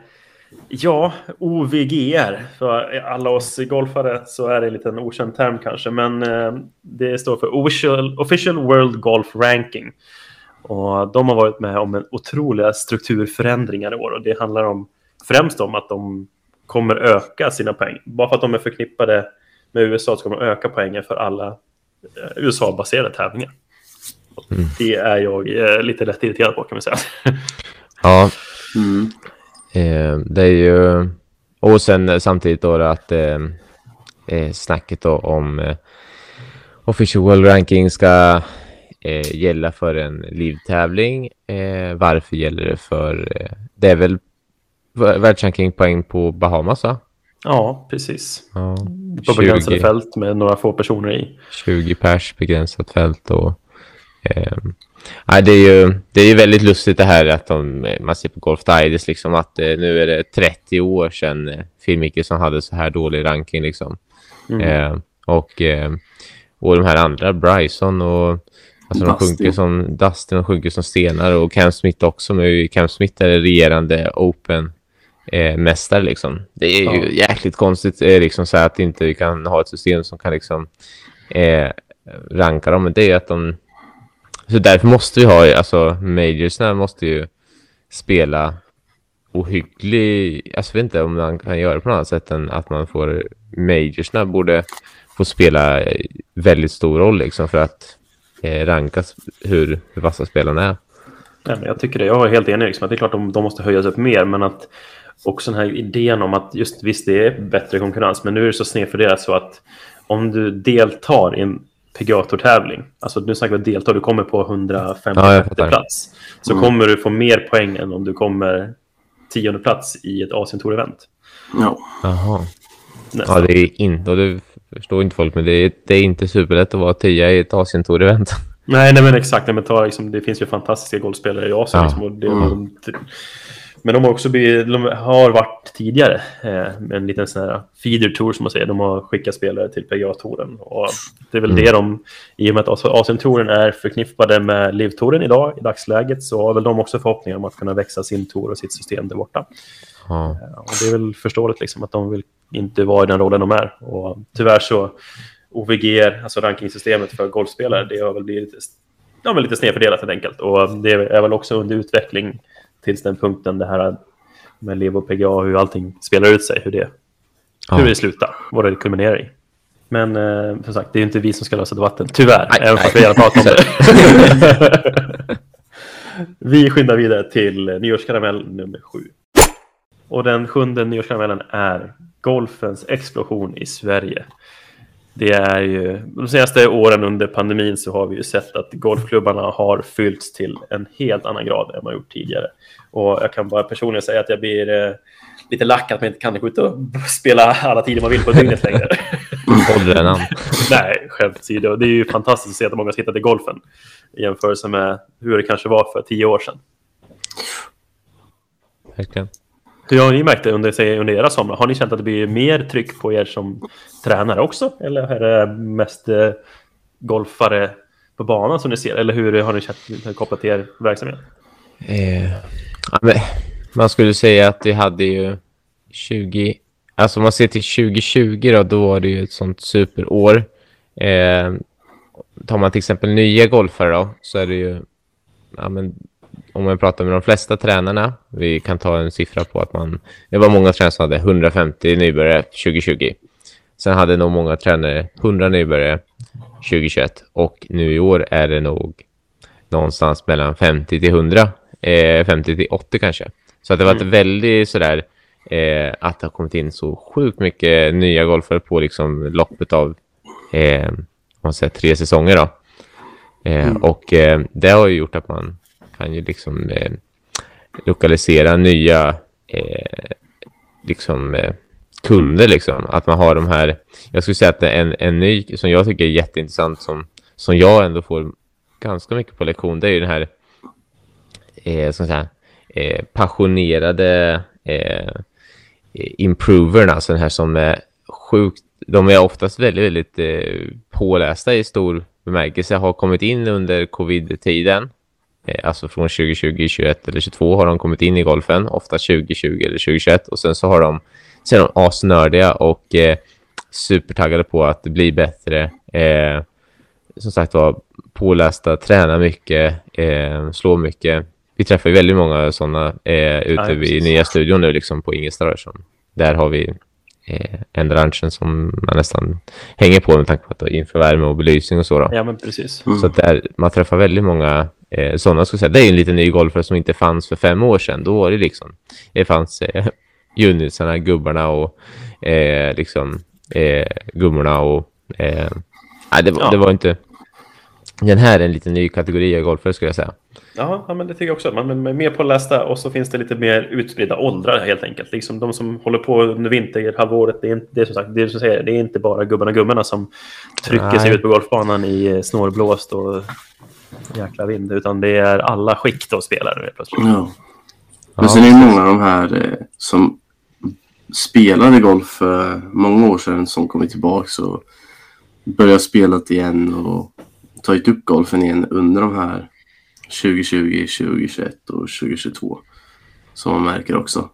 ja, OVGR. För alla oss golfare så är det en liten okänd term kanske, men eh, det står för Official, Official World Golf Ranking. Och de har varit med om en otroliga strukturförändringar i år och det handlar om främst om att de kommer öka sina poäng. Bara för att de är förknippade med USA så kommer de öka poängen för alla eh, USA-baserade tävlingar. Mm. Det är jag eh, lite lätt irriterad på kan man säga. Ja, Mm. Eh, det är ju... Och sen eh, samtidigt då att eh, snacket då om eh, official ranking ska eh, gälla för en livtävling. Varför gäller det för... Det är väl världsrankingpoäng på Bahamas va? ja, precis. Ja, På begränsade 20. fält med några få personer i. 20 pers begränsat fält och eh, nej, det är ju det är ju väldigt lustigt det här att de, man ser på Golf Digest liksom att eh, nu är det 30 år sedan eh, Phil Mickelson hade så här dålig ranking liksom. Mm. Eh, och, eh, och de här andra, Bryson och alltså de sjunker som Dustin och sjunker som stenar och Cam Smith också. Men Cam Smith är regerande Open eh, mästare liksom. Det är ju Ja. jäkligt konstigt eh, liksom så att inte vi kan ha ett system som kan liksom eh, ranka dem. Men det är att de... Så därför måste vi ha, alltså majorsna måste ju spela ohygglig... Alltså jag vet inte om man kan göra det på något annat sätt än att man får... Majorsna borde få spela eh, väldigt stor roll liksom för att eh, rankas hur, hur vassa spelarna är. Nej, men jag tycker det. Jag är helt enig. Liksom, att det är klart att de, de måste höjas upp mer, men att också den här idén om att just visst, det är bättre konkurrens, men nu är det så snedfördelat så att om du deltar i en PGA-tävling, alltså nu snackar vi deltar, du kommer på 150 Ja, plats, så Mm. kommer du få mer poäng än om du kommer tionde plats i ett Asian Tour-event. Ja. Jaha. Nästan. Ja, det är inte, och det förstår inte folk, men det är, det är inte superlätt att vara tia i ett Asien Tour-event. Nej, nej, men exakt. Nej, men ta, liksom, det finns ju fantastiska golfspelare i Asien. Ja. Liksom, och det, Mm. Men de har också blivit, de har varit tidigare eh, med en liten sån här feeder tour som man säger. De har skickat spelare till PGA-touren. Och det är väl Mm. det de, i och med att Asien-touren är förknippade med Liv-touren idag i dagsläget så har väl de också förhoppningar om att kunna växa sin tour och sitt system där borta. Ja. Och det är väl förståeligt liksom att de vill inte vara i den rollen de är. Och tyvärr så OVG, alltså rankingsystemet för golfspelare, det har väl blivit lite, ja, men lite snedfördelat helt enkelt. Och det är väl också under utveckling tills den punkten det här med Liv och PGA, hur allting spelar ut sig, hur det, Ja. hur det slutar, vad det kulminerar i. Men eh, som sagt, det är ju inte vi som ska lösa debatten, tyvärr, Nej, även fast vi gärna pratar om det. vi skyndar vidare till nyårskaramell nummer sju. Och den sjunde nyårskaramellen är golfens explosion i Sverige. Det är ju, de senaste åren under pandemin så har vi ju sett att golfklubbarna har fyllts till en helt annan grad än man gjort tidigare. Och jag kan bara personligen säga att jag blir eh, lite lack att man inte kan gå ut och spela alla tider man vill på dygnet längre. Nej, skämt åsido. Det är ju fantastiskt att se att många har hittat i golfen i jämförelse med hur det kanske var för tio år sedan. Verkligen. Hur har ni märkt det under, say, under era somrar? Har ni känt att det blir mer tryck på er som tränare också? Eller är det mest eh, golfare på banan som ni ser? Eller hur har ni känt eh, kopplat till er verksamhet? Eh, man skulle säga att vi hade ju 20... Alltså om man ser till 2020 då, då var det ju ett sånt superår. Eh, tar man till exempel nya golfare då, så är det ju... Ja, men, om man pratar med de flesta tränarna, vi kan ta en siffra på att man... Det var många tränare som hade 150 nybörjare 2020. Sen hade nog många tränare 100 nybörjare 2021 och nu i år är det nog någonstans mellan 50 till 100, eh, 50 till 80 kanske. Så att det har varit väldigt sådär eh, att det har kommit in så sjukt mycket nya golfare på liksom loppet av eh, man säger, tre säsonger då. Eh, Och eh, det har ju gjort att man kan ju liksom eh, lokalisera nya eh, liksom eh, kunder liksom. Att man har de här, jag skulle säga att det är en, en ny som jag tycker är jätteintressant som, som jag ändå får ganska mycket på lektion, det är ju den här eh, som säga, eh, passionerade eh, improverna, alltså den här som är sjukt, de är oftast väldigt, väldigt eh, pålästa i stor bemärkelse, har kommit in under covid-tiden, alltså från 2020, 21 eller 22 har de kommit in i golfen, ofta 2020 eller 2021 och sen så har de, så är de asnördiga och eh, supertaggade på att bli bättre. Eh, som sagt var pålästa, träna mycket, eh, slå mycket. Vi träffar ju väldigt många sådana eh, ute Ja, precis. nya studion nu liksom på Ingelstad. där, har vi eh, en branschen som man nästan hänger på med tanke på att det inför värme och belysning och så. Då. Ja, men precis. Mm. Så att där, man träffar väldigt många eh, sådana. Ska jag säga. Det är ju en liten ny golfare som inte fanns för fem år sedan. Då var det liksom, det fanns eh, juniorsarna, gubbarna och eh, liksom eh, gummorna och eh, nej, det, Ja. det var inte... Den här är en liten ny kategori av golfare skulle jag säga. Ja, men det tycker jag också. Man är mer pålästa och så finns det lite mer utspridda åldrar helt enkelt. Liksom de som håller på under vinterhalvåret, det är, inte, det är som sagt, det är, som säger, det är inte bara gubbarna och gummorna som trycker sig Nej. ut på golfbanan i eh, snårblåst och jäkla vind, utan det är alla skikt av spelare nu plötsligt. Ja. Ja, Men sen är det många av de här eh, som spelade golf för många år sedan som kommit tillbaka och börjat spela igen och tagit upp golfen igen under de här 2020, 2021 och 2022. Som man märker också.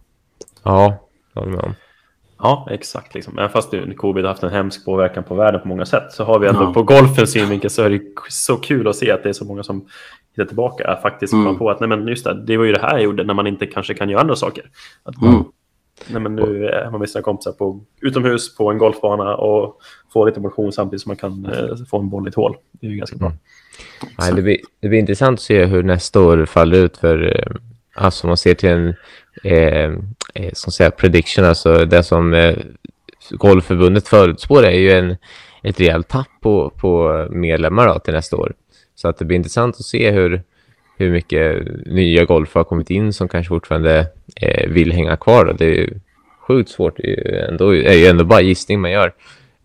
Ja, jag håller med om. Ja, exakt. Liksom. Även fast nu covid har haft en hemsk påverkan på världen på många sätt så har vi ändå Ja. på golfens synvinkel så är det så kul att se att det är så många som hittar tillbaka. Att faktiskt Mm. komma på att nej, men just det, det var ju det här jag gjorde när man inte kanske kan göra andra saker. Att man, Mm. nej, men nu är man med sina kompisar på, utomhus på en golfbana och får lite motion samtidigt som man kan eh, få en boll i ett hål. Det är ju ganska bra. Mm. Nej, det, blir, det blir intressant att se hur nästa år faller ut för, eh, alltså om man ser till en, eh, eh, som säger prediction, alltså det som eh, Golfförbundet förutspår är ju en, ett rejält tapp på, på medlemmar då, till nästa år. Så att det blir intressant att se hur, hur mycket nya golfare har kommit in som kanske fortfarande eh, vill hänga kvar. Då. Det är ju sjukt svårt. Det är ju ändå, är ju ändå bara gissning man gör.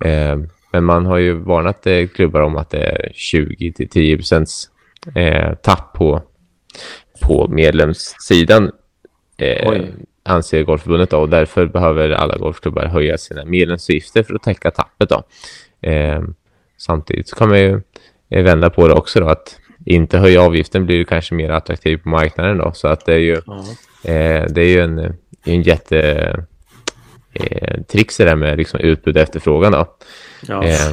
Eh, men man har ju varnat eh, klubbar om att det är 20 till 10 procents eh, tapp på, på medlemssidan eh, anser Golfförbundet då, och därför behöver alla golfklubbar höja sina medlemsavgifter för att täcka tappet då. Eh, samtidigt så kan man ju eh, vända på det också då, att inte höja avgiften blir ju kanske mer attraktiv på marknaden då, så att det är ju, eh, det är ju en, en jätte eh, tricks det där med liksom utbud och efterfrågan då. Ja. Eh,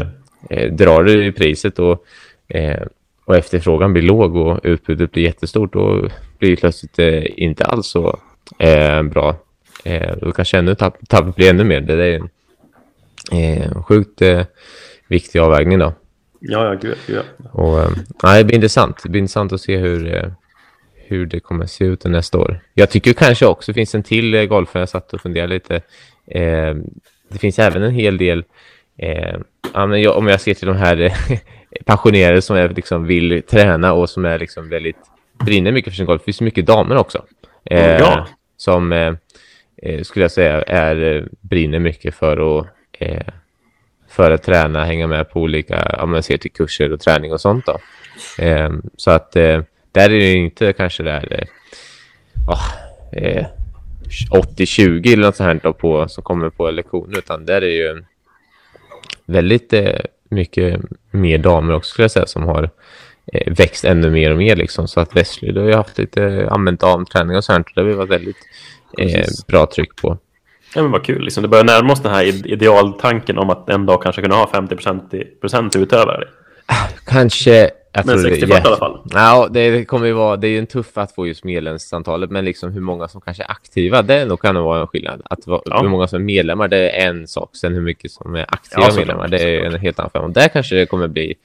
eh, drar du i priset och, eh, och efterfrågan blir låg och utbudet blir jättestort då blir det plötsligt eh, inte alls så eh, bra. Eh, då kanske ännu tapp, tappet blir ännu mer. Det är en eh, sjukt eh, viktig avvägning då. ja, ja, gud, gud. Och, eh, det blir intressant. Det blir intressant att se hur, eh, hur det kommer att se ut nästa år. Jag tycker kanske också det finns en till eh, golfare jag satt och funderade lite. Eh, det finns även en hel del, om jag ser till de här passionerade som är, liksom, vill träna och som är liksom väldigt brinner mycket för sin golf. Det finns mycket damer också. Eh, Ja. Som eh, eh, skulle jag säga är, eh, brinner mycket för att eh, för att träna, hänga med på olika, om man ser till kurser och träning och sånt då. Eh, så att där är det inte kanske där eh, 80-20 eller något sånt här då på, som kommer på lektioner, utan där är ju väldigt mycket mer damer också skulle jag säga som har eh, växt ännu mer och mer liksom. Så att Wesley, har ju haft lite använt damträning och sånt. Det har vi varit väldigt eh, bra tryck på. Ja, men vad kul. Liksom. Det börjar närma oss den här ide- idealtanken om att en dag kanske kunna ha 50% procent utövare. Kanske... Jag Men tror det är 60 i alla fall. Ja, det kommer ju vara... Det är ju en tuff att få just medlemsantalet, men liksom hur många som kanske är aktiva, det nog kan nog vara en skillnad. Att vara, Ja. Hur många som är medlemmar, det är en sak. Sen hur mycket som är aktiva Ja, medlemmar, det är en helt annan femma. Och där kanske det kommer bli...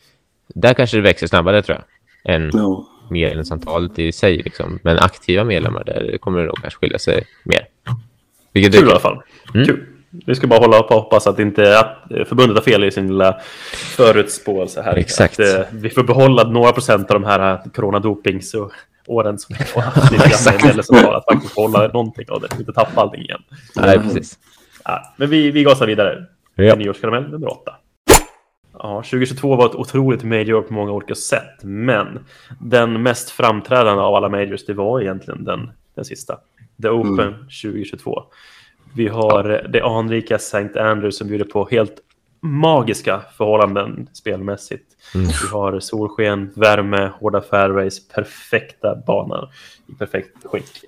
Där kanske det växer snabbare, tror jag, än Ja. medlemsantalet i sig. Liksom. Men aktiva medlemmar, där kommer det nog kanske skilja sig mer. Vilket är Kul i alla fall. Mm. Kul. Vi ska bara hålla upp och hoppas att inte att eh, förbundet har fel i sin lilla förutspåelse här. Exakt. Att, eh, vi får behålla några procent av de här eh, coronadopings och åren som vi har haft lite grann. Att faktiskt behålla någonting av det. Inte tappa allting igen. Nej, precis. Ja, men vi, vi gasar vidare. Ja. Nyårskaramell nummer åtta. Ja, 2022 var ett otroligt major på många olika sätt, men den mest framträdande av alla majors, det var egentligen den, den sista. The Open 2022. Vi har det anrika St. Andrews som bjuder på helt magiska förhållanden spelmässigt. Mm. Vi har solsken, värme, hårda fairways, perfekta banor i perfekt skick.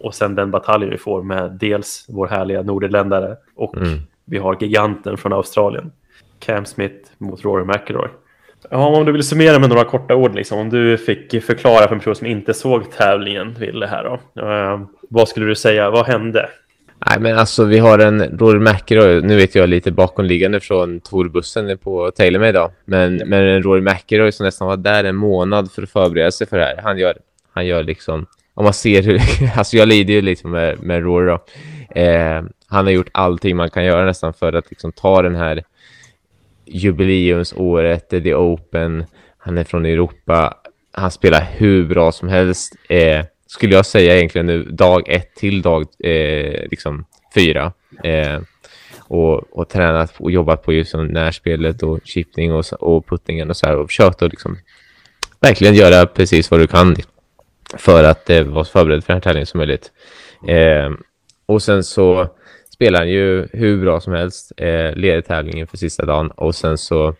Och sen den bataljen vi får med dels vår härliga nordirländare och Mm. vi har giganten från Australien. Cam Smith mot Rory McIlroy. Ja, om du vill summera med några korta ord, liksom, om du fick förklara för en person som inte såg tävlingen, Ville, här då. Eh, vad skulle du säga, vad hände? Nej, men alltså vi har en Rory McIlroy. Nu vet jag lite bakomliggande från Torbussen på TaylorMade idag. Men, men en Rory McIlroy som nästan var där en månad för att förbereda sig för det här. Han gör, han gör liksom... Om man ser hur... Alltså jag lider ju lite med, med Rory då. Eh, han har gjort allting man kan göra nästan för att liksom ta den här jubileumsåret, The Open. Han är från Europa. Han spelar hur bra som helst. Eh, skulle jag säga egentligen nu dag ett till dag eh, liksom fyra. Eh, och, och tränat och jobbat på just närspelet och chippning och, och puttingen och så här och försökt att liksom verkligen göra precis vad du kan för att eh, vara så förberedd för den här tävlingen som möjligt. Eh, och sen så spelar han ju hur bra som helst, eh, leder tävlingen för sista dagen och sen så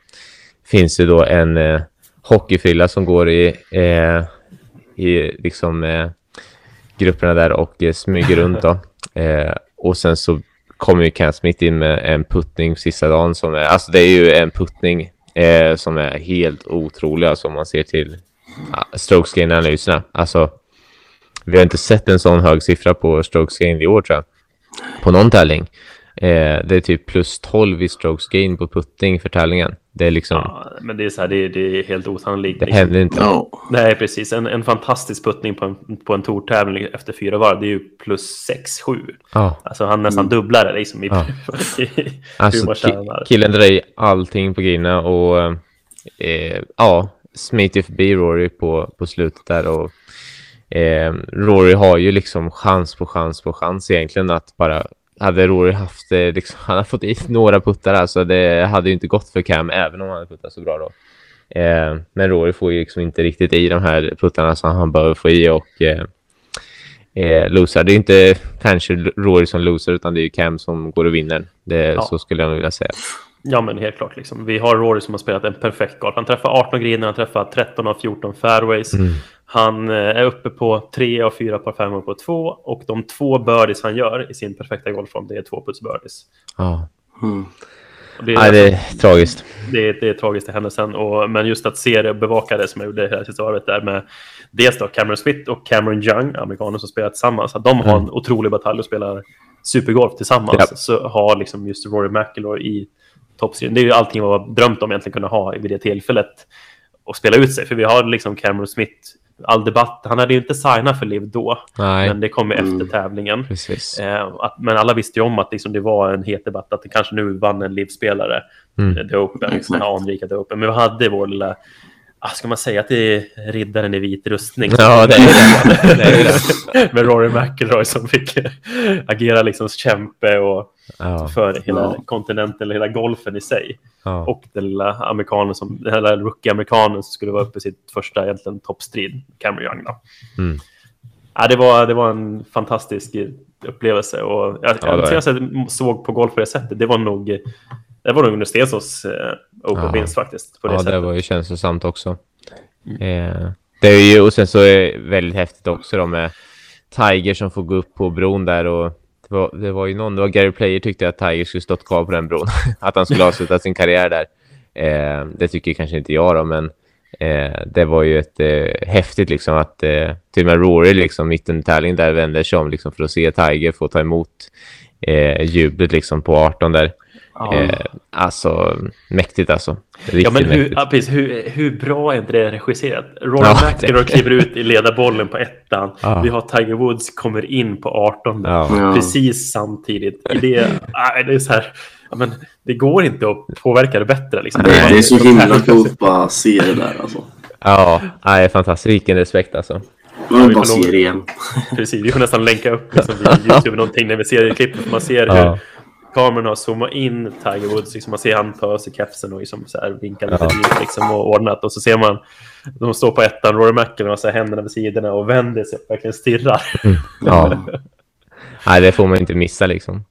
finns det då en eh, hockeyfrilla som går i, eh, i liksom eh, grupperna där och eh, smyger runt då. Eh, och sen så kommer ju Cam Smith in med en puttning sista dagen som är, alltså det är ju en puttning eh, som är helt otrolig alltså om man ser till strokes gain analyserna. Alltså vi har inte sett en sån hög siffra på strokes gain i år tror jag. På någon tävling. Eh, det är typ plus 12 i strokes gain på putting för tävlingen. Det är liksom, Ja, men det är, så här, det, är- det är helt osannolikt. det liksom. händer inte. Ja. Nej, precis. En, en fantastisk puttning på en, på en tourtävling efter fyra varv, det är ju plus 6-7. Ja. Alltså han nästan dubblar det liksom i, Ja. i Alltså, killen drar i allting på grina och eh, ja, smiter förbi Rory på, på slutet där och eh, Rory har ju liksom chans på chans på chans egentligen att bara hade Rory haft eh, liksom, han har fått i några puttar alltså det hade ju inte gått för Cam även om han hade puttat så bra då. Eh, men Rory får ju liksom inte riktigt i de här puttarna som han behöver få i och eh, eh, losar. Det är inte kanske Rory som loser utan det är ju Cam som går och vinner. Det, Ja. Så skulle jag nog vilja säga. Ja, men helt klart. Liksom. Vi har Rory som har spelat en perfekt golf. Han träffar 18 greener, han träffar 13 av 14 fairways. Mm. Han eh, är uppe på 3 av 4 par 5 på 2 och de två birdies han gör i sin perfekta golfform, det är två puts birdies. Ja, Mm. Det, är, ja det är tragiskt. det, är, det är tragiskt i händelsen. Och, men just att se det och bevaka det som jag gjorde hela sista året där med dels då Cameron Smith och Cameron Young, amerikaner som spelar tillsammans, att de har en otrolig batalj och spelar supergolf tillsammans. Ja. Så har liksom just Rory McIlroy i toppserien. Det är ju allting var drömt om egentligen kunna ha vid det tillfället och spela ut sig. För vi har liksom Cameron Smith, all debatt, han hade ju inte signat för Liv då, Nej, men det kom ju Mm. efter tävlingen. precis. Eh, att, men alla visste ju om att liksom, det var en het debatt, att det kanske nu vann en livspelare, Mm. eh, The Open, den anrika The Open. Men vi hade vår lilla, ah, ska man säga att det är riddaren i vit rustning? Ja, det är det. det, är det. Med Rory McIlroy som fick agera liksom kämpe och Ja, för hela Ja. kontinenten, eller hela golfen i sig. ja. Och den lilla amerikanen, som, den här rookie-amerikanen som skulle vara uppe i sitt första egentligen toppstrid, Cameron Young. Då. Mm. Ja, det, var, det var en fantastisk upplevelse. Och jag, Ja, jag, jag såg på golf på det sättet, det var nog, det var nog under Stensons eh, Open-vinst faktiskt. På det ja, sättet. det var ju känslosamt också. Eh, det är ju, och sen så är det väldigt häftigt också då med Tiger som får gå upp på bron där och det var, det var ju någon, det var Gary Player tyckte att Tiger skulle stått kvar på den bron. att han skulle avsluta sin karriär där. Eh, det tycker kanske inte jag då, men eh, det var ju ett eh, häftigt liksom att eh, till och med Rory liksom mitt under tävlingen där vände sig om liksom för att se Tiger få ta emot eh, jublet liksom på 18 där. Ja. Eh, alltså mäktigt alltså. Riktigt Ja, men hur, mäktigt. ja, precis, hur, hur bra är inte det regisserat? Rory Ja, McIlroy det- kliver ut i ledarbollen på ettan. Ja. Vi har Tiger Woods kommer in på 18. Ja. Precis samtidigt. I det, nej, det är så här, ja, men det går inte att påverka det bättre. Liksom. Det, det är så himla coolt att bara se det där alltså. Ja, nej, fantastiskt. Vilken respekt alltså. Man bara får lov- se det igen. Precis, vi får nästan länka upp liksom, via YouTube någonting när vi ser det klippet. Man ser hur Ja. kameran har zoomat in Tiger Woods. Liksom, man ser han ta av sig kepsen och liksom, så här, vinka lite Ja. dit liksom, och ordnat. Och så ser man de står på ettan, Rory McIlroy har så här händerna vid sidorna och vänder sig och verkligen stirrar. Ja. nej, det får man inte missa liksom.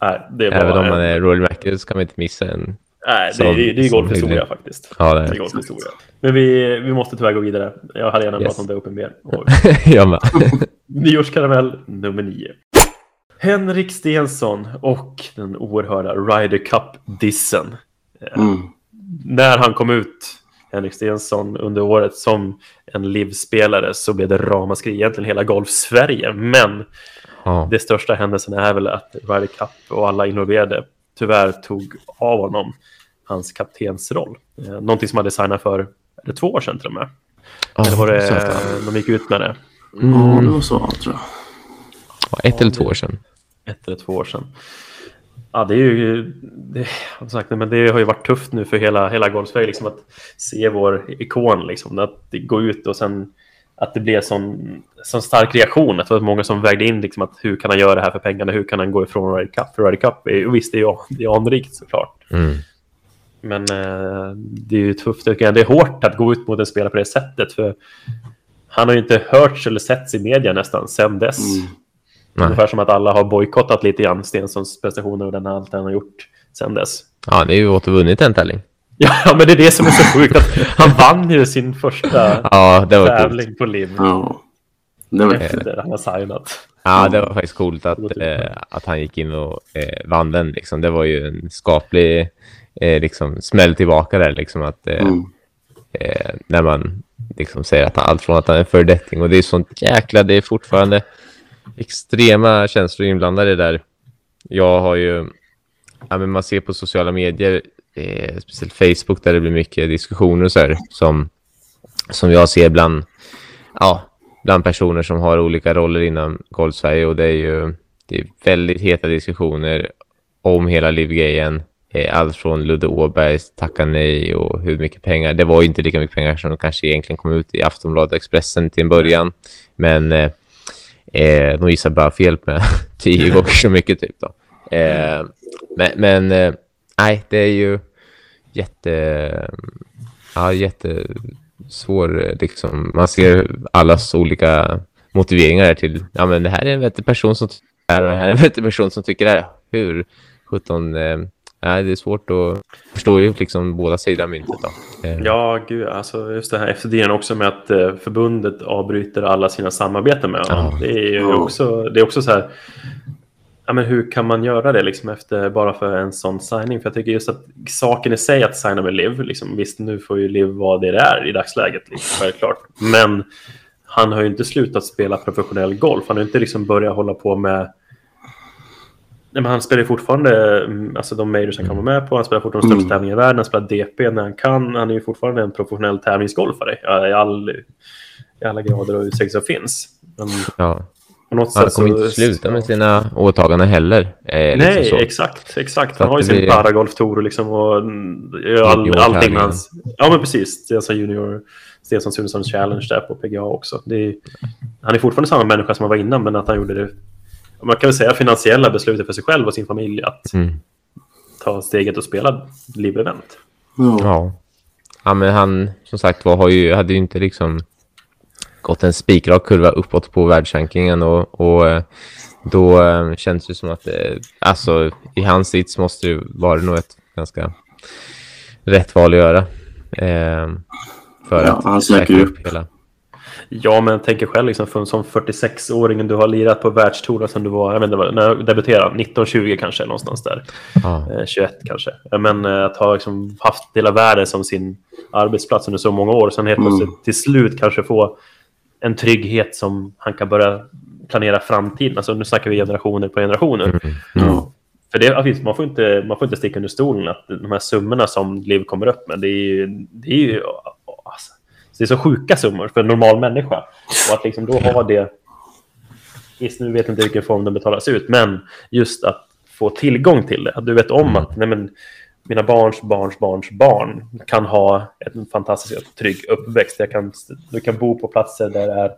Nej, det är bara, Även om man är Royal McIlroy så kan man inte missa en. nej, det, är, det är som golfhistoria faktiskt. Ja, det Det är är golfhistoria. Men vi, vi måste tyvärr gå vidare. Jag hade gärna Yes. pratat om det Open mer. Och Jag med. Nyårskaramell nummer nio. Henrik Stensson och den oerhörda Ryder Cup-dissen. Mm. När han kom ut, Henrik Stensson, under året som en livspelare så blev det ramaskri egentligen hela golf-Sverige. Men Ja. det största händelsen är väl att Ryder Cup och alla involverade tyvärr tog av honom hans kaptensroll. Eh, Någonting som hade signat för det två år sedan till och med. Eller var det, de gick ut med det Ja, Mm, det var så tror jag. ja, ett eller två år sedan. Ett eller två år sedan. Ja, det är ju... Det, som sagt, men det har ju varit tufft nu för hela, hela Golfsverige liksom, att se vår ikon. Liksom, att det går ut och sen att det blev sån, sån stark reaktion. Att det var många som vägde in liksom, att hur kan han göra det här för pengarna? Hur kan han gå ifrån Ryder Cup? För Ryder Cup är, visst, det är, det är anrikt såklart. Mm. Men eh, det är ju tufft. Det är hårt att gå ut mot en spelare på det sättet. För han har ju inte hörts eller setts i media nästan sedan dess. Mm. Nej. Ungefär som att alla har bojkottat lite grann Stensons prestationer och den allt han har gjort sedan dess. Ja, det är ju återvunnit en tävling. Ja, men det är det som är så sjukt. Att han vann ju sin första Ja, det var coolt. tävling på LIV Ja. Det var efter han har signat. Ja, det var faktiskt coolt att, eh, att han gick in och eh, vann den. Liksom. Det var ju en skaplig eh, liksom, smäll tillbaka där. Liksom, att, eh, Mm. eh, när man liksom säger att han, allt från att han är föredetting och det är sånt jäkla, det är fortfarande extrema känslor inblandade där. Jag har ju, ja, men man ser på sociala medier, eh, speciellt Facebook där det blir mycket diskussioner och så här, som, som jag ser bland, ja, bland personer som har olika roller inom Golfsverige och det är ju det är väldigt heta diskussioner om hela livgrejen. Eh, Allt från Ludde Åbergs tacka nej och hur mycket pengar. Det var ju inte lika mycket pengar som de kanske egentligen kom ut i Aftonbladet och Expressen till en början. Men eh, eh, de gissar bara fel med tio gånger så mycket typ då. Eh, men men eh, nej, det är ju jätte... Ja, jättesvår eh, liksom. Man ser allas olika motiveringar till, ja men det här är en vettig person som tycker det här och det här är en vettig person som tycker det här. Hur 17, eh, nej, det är svårt att förstå ju liksom båda sidor av myntet då. Eh, Ja, gud, alltså just det här FCD också med att eh, förbundet avbryter alla sina samarbeten med honom. Ja. Det är ju Ja. också, det är också så här, ja, men hur kan man göra det liksom efter bara för en sån signing? För jag tycker just att saken i sig att signa med Liv, liksom, visst nu får ju Liv vara det det är i dagsläget, liksom, självklart. Men han har ju inte slutat spela professionell golf. Han har ju inte liksom börjat hålla på med men han spelar fortfarande mm, alltså de majors han kan vara med på. Han spelar fortfarande de största Mm. tävlingarna i världen. Han spelar DP när han kan. Han är ju fortfarande en professionell tävlingsgolfare i, all, i alla grader och utsträckning som finns. Men ja. Han kommer inte sluta med sina åtaganden heller. Eh, liksom Nej, så. exakt. exakt. Så Han har ju sin det- paragolftour och liksom och mm, all, allting hans... Ja, men precis. Stensson Junior, Stensson Sunesson Challenge där på PGA också. Det är, han är fortfarande samma människa som han var innan, men att han gjorde det... Man kan väl säga finansiella beslutet för sig själv och sin familj att Mm. ta steget och spela live-event. Ja. Ja. ja, men han som sagt var har ju, hade ju inte liksom gått en spikrak kurva uppåt på världsrankingen och, och eh, då eh, känns det som att eh, alltså i hans sits måste det vara nog ett ganska rätt val att göra. Eh, för Ja, att han söker säkra upp. hela. Ja, men jag tänker själv liksom, för, som 46-åring, du har lirat på världstouren sen du var, jag vet inte, vad- när jag debuterade, 19-20 kanske, någonstans där. Eh, 21 kanske. Eh, Men eh, att ha liksom, haft hela världen som sin arbetsplats under så många år, sen helt Mm. plötsligt till slut kanske få en trygghet som han kan börja planera framtiden. Alltså nu snackar vi generationer på generationer. Mm. Ja. För det, man, får inte, man får inte sticka under stolen att de här summorna som Liv kommer upp med, det är ju, det är ju det är så sjuka summor för en normal människa. Och att liksom då ha det, visst nu vet jag inte vilken form de betalas ut, men just att få tillgång till det. Att du vet om att nej, men, mina barns barns barns barn kan ha en fantastisk trygg uppväxt. Jag kan, du kan bo på platser där det är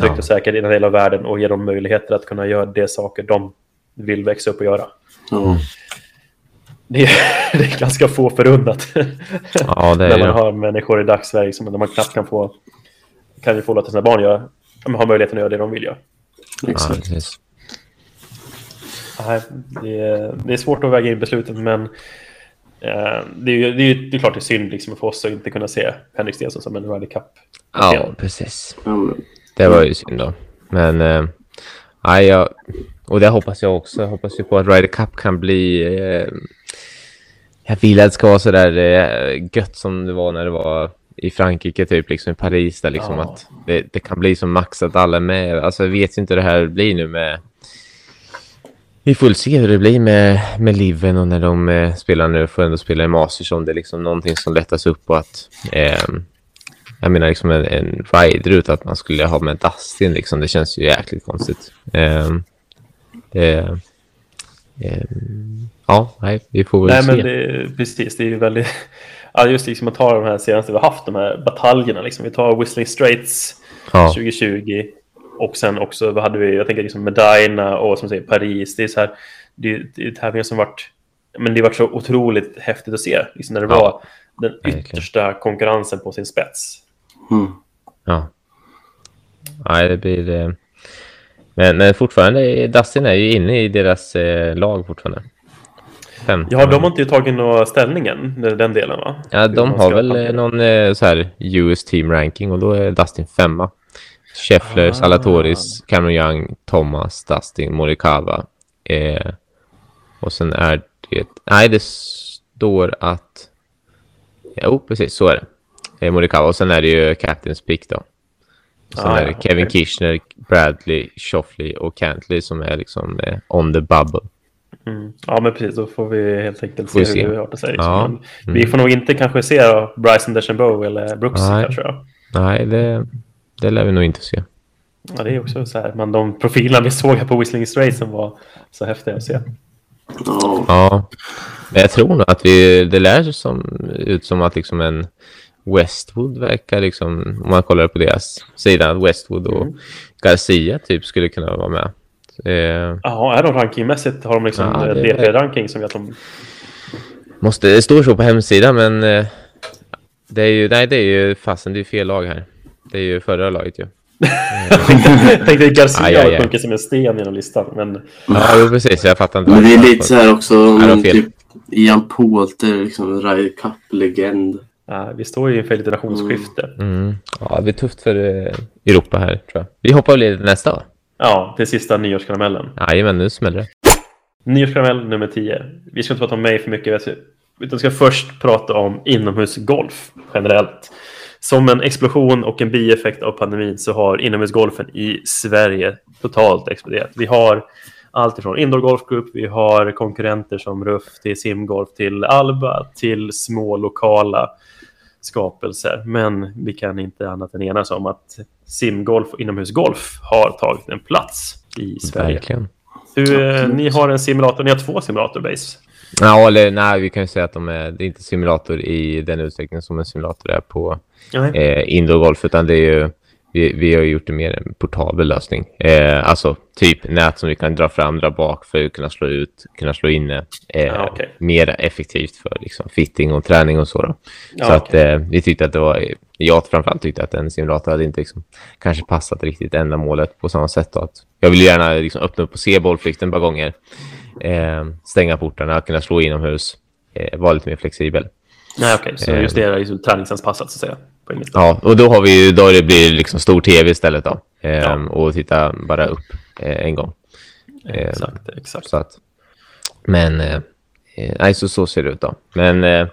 tryggt Ja. och säkert i den hela världen och ge dem möjligheter att kunna göra de saker de vill växa upp och göra. Ja. Det är, det är ganska få förunnat. ja det är när ju man har människor i dagsläge som man knappt kan få kan ju få låta sina barn göra, ja, men ha möjligheten att göra det de vill göra. ja, Exakt. Nej, det, är, det är svårt att väga in beslutet, men eh, det, är, ju- det, är, det är klart det är synd liksom, för oss att inte kunna se Henrik Stenson som en Ryder Cup. Ja, precis. Ja, Det var ju synd då. Men, eh, nej, jag, och det hoppas jag också. Jag hoppas ju på att Ryder Cup kan bli... Eh, jag vill att det ska vara så där eh, gött som det var när det var i Frankrike, typ liksom i Paris, där liksom Ja. att det, det kan bli som max att alla är med. Alltså jag vet inte hur det här blir nu med... Vi får väl se hur det blir med, med Liven och när de eh, spelar nu, får ändå spela i Masters om det är liksom någonting som lättas upp och att... ehm, jag menar liksom en, en rider att man skulle ha med Dustin liksom. Det känns ju jäkligt konstigt. Ehm, det, ja, nej, vi får väl Nej, se. men det, precis. Det är ju väldigt... Ja, just liksom att ta de här senaste vi har haft, de här bataljerna. Liksom. Vi tar Whistling Straits ja, 2020 och sen också, vad hade vi, jag tänker liksom Medina och som säger Paris. Det är så här, det, det är tävlingar som varit, men det har varit så otroligt häftigt att se. Liksom när det Ja, var den yttersta konkurrensen på sin spets. mm. ja. Nej, det blir... Eh, men, men fortfarande, Dustin är ju inne i deras eh, lag fortfarande. Fem. Ja, de har inte tagit någon ställning än, den- den delen va? Ja, de har väl eh, hantera. någon eh, så här US team ranking och då är Dustin femma. Scheffler, Ah. Salatoris, Cameron Young, Thomas, Dustin, Morikawa. Eh, och sen är det... Nej, det står att... Jo, precis, så är det. Eh, Morikawa. Och sen är det ju Captain's Pick då. Och sen Ah, är det Kevin okej. Kirchner, Bradley, Shoffley och Cantley som är liksom eh, on the bubble. Mm. Ja, men precis. Då får vi helt enkelt Får se hur se. har det säger. Ja. Men Vi får nog inte kanske se då Bryson DeChambeau eller Brooks Nej. kanske. Då. Nej, det, det lär vi nog inte se. Ja, det är också så här, men de profilerna vi såg här på Whistling Straits som var så häftiga att se. ja. Men jag tror nog att vi, det lär som, ut som att liksom en Westwood verkar liksom, om man kollar på deras sida, Westwood och Mm. Garcia typ skulle kunna vara med. Eh, Ja, är de rankingmässigt har de liksom Ja, det- DP-ranking som gör att de... måste, det står så på hemsidan men eh, det är ju, nej det är ju fasen, det är fel lag här. Det är ju förra laget ju. jag tänkte Garcia Aj, aj, aj. sjunker som en sten genom listan. Men Ja, jo, precis. Jag fattar inte. Men det är lite så här också, typ Ian Poulter, liksom Ryder Cup-legend. Ja, vi står ju inför ett generationsskifte. Mm. Ja, det blir tufft för eh, Europa här, tror jag. Vi hoppar väl i nästa, va? Ja, det sista nyårskaramellen. Jajamän, nu smäller det. Nyårskaramell nummer 10. Vi ska inte prata om mig för mycket, utan ska först prata om inomhusgolf generellt. Som en explosion och en bieffekt av pandemin så har inomhusgolfen i Sverige totalt exploderat. Vi har allt ifrån Indoor Golf Group, vi har konkurrenter som Ruff till Simgolf till Alba till små lokala skapelser. Men vi kan inte annat än enas om att simgolf och inomhusgolf har tagit en plats i Sverige. Verkligen. Du, eh, ni har en simulator, ni har två simulatorbase. Ja, eller nej, vi kan ju säga att de är, det är inte simulator i den utsträckning som en simulator är på eh, indoor golf, utan det är ju, vi, vi har gjort det mer en portabel lösning. Eh, alltså typ nät som vi kan dra fram, dra bak för att kunna slå ut, kunna slå inne eh, Ja, okej. mer effektivt för liksom, fitting och träning och så. Ja, så att okej. eh, vi tyckte att det var, jag framförallt tyckte att en simulator hade inte liksom, kanske passat riktigt ändamålet på samma sätt. Då, att jag vill gärna liksom, öppna upp och se bollflykten ett par gånger. Eh, stänga portarna, kunna slå inomhus, eh, vara lite mer flexibel. Nej, okej. Så Eh. just det är ju träningsanpassat så att säga. På. Ja, och då har vi ju, då det blir liksom stor tv istället då. Eh, Ja. Och titta bara upp eh, en gång. Eh, Exakt, exakt. Så att, men, eh, eh, nej, så, så ser det ut då. Men eh,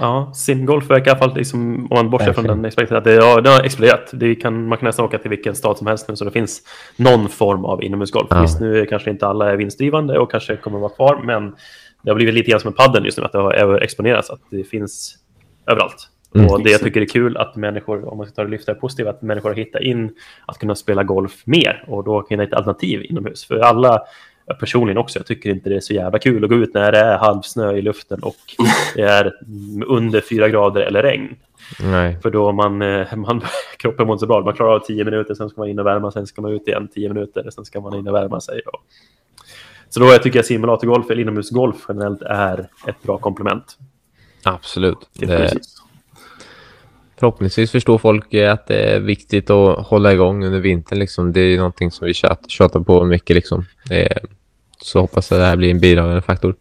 Ja, simgolf verkar i alla fall, liksom, om man bortser från den aspekten, att det, ja, det har exploderat. Det kan, man kan nästan åka till vilken stad som helst nu, så det finns någon form av inomhusgolf. Ja. Visst, nu kanske inte alla är vinstdrivande och kanske kommer att vara kvar, men det har blivit lite grann som en padel just nu, att det har överexponerats, att det finns överallt. Mm. och det jag tycker är kul att människor, om man ska ta det lyfta det positiva, att människor har hittat in att kunna spela golf mer och då kan det ett alternativ inomhus. För alla, personligen också, jag tycker inte det är så jävla kul att gå ut när det är halvsnö i luften och det är under fyra grader eller regn. nej. För då man, eh, man kroppen mår inte så bra. Man klarar av tio minuter, sen ska man in och värma, sen ska man ut igen tio minuter, sen ska man in och värma sig. Och... Så då jag tycker jag simulatorgolf eller inomhusgolf generellt är ett bra komplement. Absolut. Det. Förhoppningsvis förstår folk eh, att det är viktigt att hålla igång under vintern. Liksom. Det är någonting som vi tjat, tjatar på mycket. Liksom. Så hoppas att det här blir en bidragande faktor.